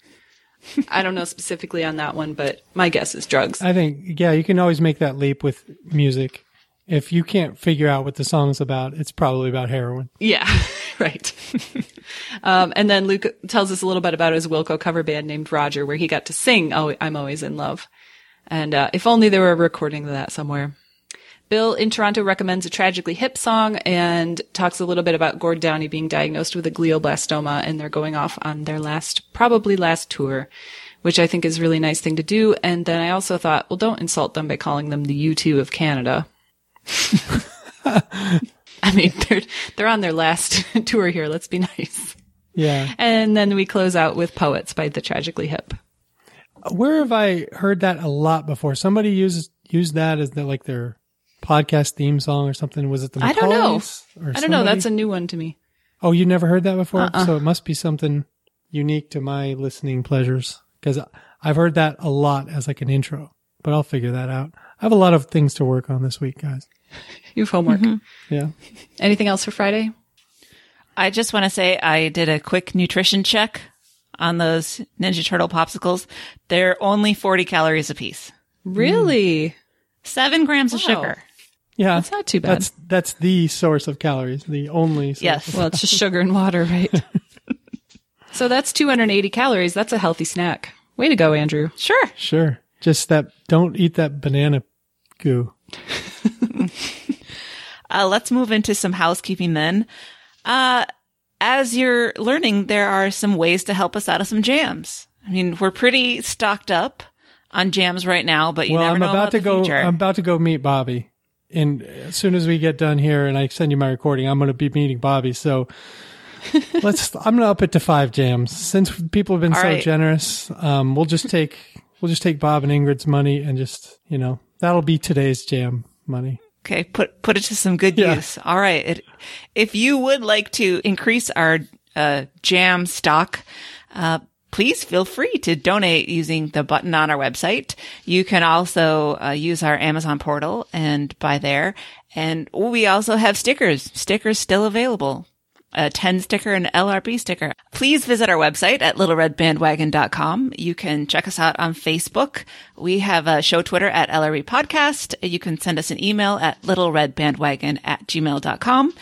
I don't know specifically on that one, but my guess is drugs. I think, yeah, you can always make that leap with music. If you can't figure out what the song's about, it's probably about heroin. Yeah, *laughs* right. um, and then Luke tells us a little bit about his Wilco cover band named Roger, where he got to sing oh, I'm Always in Love. And uh, if only there were a recording of that somewhere. Bill in Toronto recommends a Tragically Hip song and talks a little bit about Gord Downie being diagnosed with a glioblastoma and they're going off on their last, probably last tour, which I think is a really nice thing to do. And then I also thought, well, don't insult them by calling them the U2 of Canada. *laughs* I mean, they're they're on their last *laughs* tour here. Let's be nice. Yeah. And then we close out with Poets by the Tragically Hip. Where have I heard that a lot before? Somebody used used that as the, like their podcast theme song or something. Was it the I don't know. I don't know. That's a new one to me. oh, you never heard that before. Uh-uh. So it must be something unique to my listening pleasures because I've heard that a lot as like an intro. But I'll figure that out. I have a lot of things to work on this week, guys. *laughs* You have homework. Mm-hmm. Yeah. *laughs* Anything else for Friday? I just want to say I did a quick nutrition check on those Ninja Turtle popsicles. They're only 40 calories apiece. Really? Mm-hmm. Seven grams of sugar. Yeah. That's not too bad. That's that's the source of calories, the only source. Yes. Well, it's just sugar and water, right? *laughs* so that's 280 calories. That's a healthy snack. Way to go, Andrew. Sure. Sure. Just that don't eat that banana goo. *laughs* Uh, let's move into some housekeeping then. Uh, as you're learning, there are some ways to help us out of some jams. I mean, we're pretty stocked up on jams right now, but you well, never I'm know about to the go future. I'm about to go meet Bobby. And as soon as we get done here and I send you my recording, I'm going to be meeting Bobby. So *laughs* let's I'm going to up it to 5 jams. Since people have been All so right. generous, um we'll just take we'll just take Bob and Ingrid's money and just, you know, that'll be today's jam money. Okay, put put it to some good Yeah. use. All right. It, if you would like to increase our uh, jam stock, uh, please feel free to donate using the button on our website. You can also uh, use our Amazon portal and buy there. And we also have stickers. Stickers still available. A 10 sticker and LRB sticker. Please visit our website at littleredbandwagon.com. You can check us out on Facebook. We have a show Twitter at LRB podcast. You can send us an email at littleredbandwagon at gmail.com.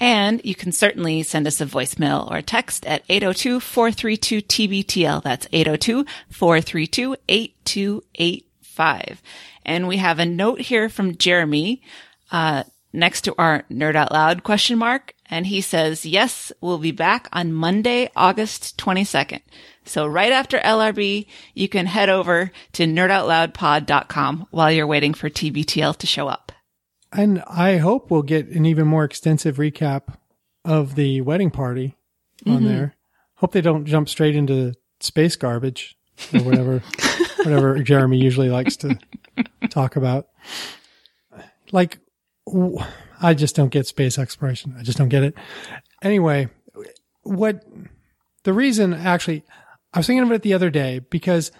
And you can certainly send us a voicemail or a text at 802-432-TBTL. That's 802-432-8285. And we have a note here from Jeremy, uh, next to our nerd out loud question mark. And he says, yes, we'll be back on Monday, August 22nd. So right after LRB, you can head over to nerdoutloudpod.com while you're waiting for TBTL to show up. And I hope we'll get an even more extensive recap of the wedding party on mm-hmm. there. Hope they don't jump straight into space garbage or whatever, *laughs* whatever Jeremy usually likes to talk about. Like, I just don't get space exploration. I just don't get it. Anyway, what the reason actually, I was thinking of it the other day because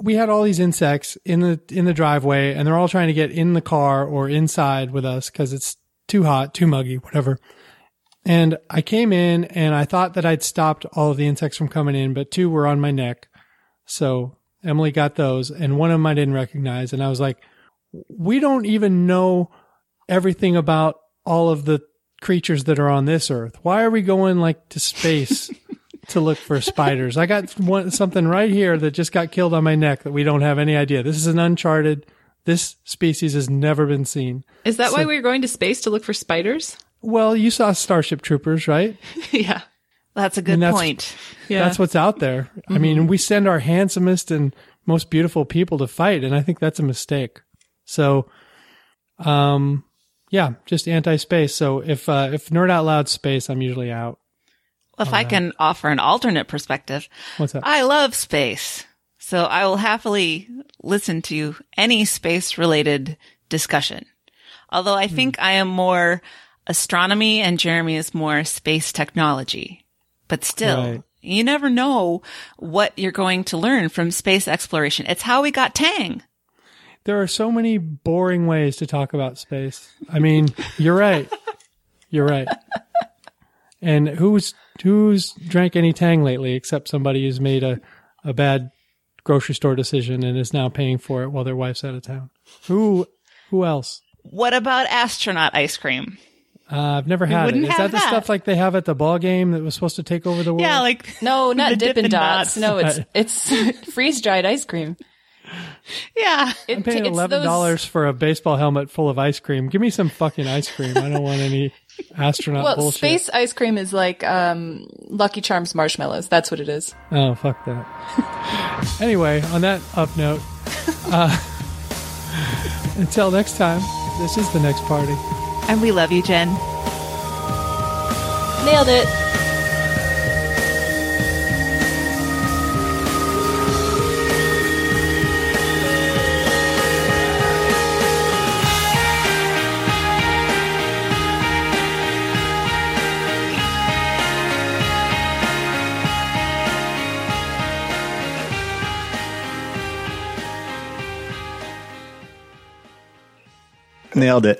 we had all these insects in the in the driveway and they're all trying to get in the car or inside with us because it's too hot, too muggy, whatever. And I came in and I thought that I'd stopped all of the insects from coming in, but two were on my neck. So Emily got those and one of them I didn't recognize. And I was like, we don't even know everything about all of the creatures that are on this earth. Why are we going like to space to look for spiders? I got one, something right here that just got killed on my neck that we don't have any idea. This is an uncharted, this species has never been seen. Is that why we're going to space to look for spiders? Well, you saw Starship Troopers, right? *laughs* yeah. That's a good that's- point. Yeah. That's what's out there. I mean, we send our handsomest and most beautiful people to fight, and I think that's a mistake. So, um, yeah, just anti-space. So if uh, if Nerd Out Loud space, I'm usually out. If I can offer an alternate perspective, What's that? I love space. So I will happily listen to any space related discussion. Although I hmm. think I am more astronomy and Jeremy is more space technology. But still, Right. you never know what you're going to learn from space exploration. It's how we got Tang. There are so many boring ways to talk about space. I mean, you're right. You're right. *laughs* And who's who's drank any Tang lately except somebody who's made a, a bad grocery store decision and is now paying for it while their wife's out of town? Who who else? What about astronaut ice cream? Uh, I've never had it. wouldn't Is that the that. stuff like they have at the ball game that was supposed to take over the world? Yeah, like No, *laughs* not The Dippin' Dippin' Dots. Dots. No, *laughs* it's it's *laughs* freeze dried ice cream. yeah. It, I'm paying it's eleven those- dollars for a baseball helmet full of ice cream. Give me some fucking ice cream. I don't want any astronaut Well, bullshit. space ice cream is like um, Lucky Charms marshmallows. That's what it is. Oh, fuck that. *laughs* anyway, on that up note, uh, *laughs* until next time, this is the next party. And we love you, Jen. Nailed it. Nailed it.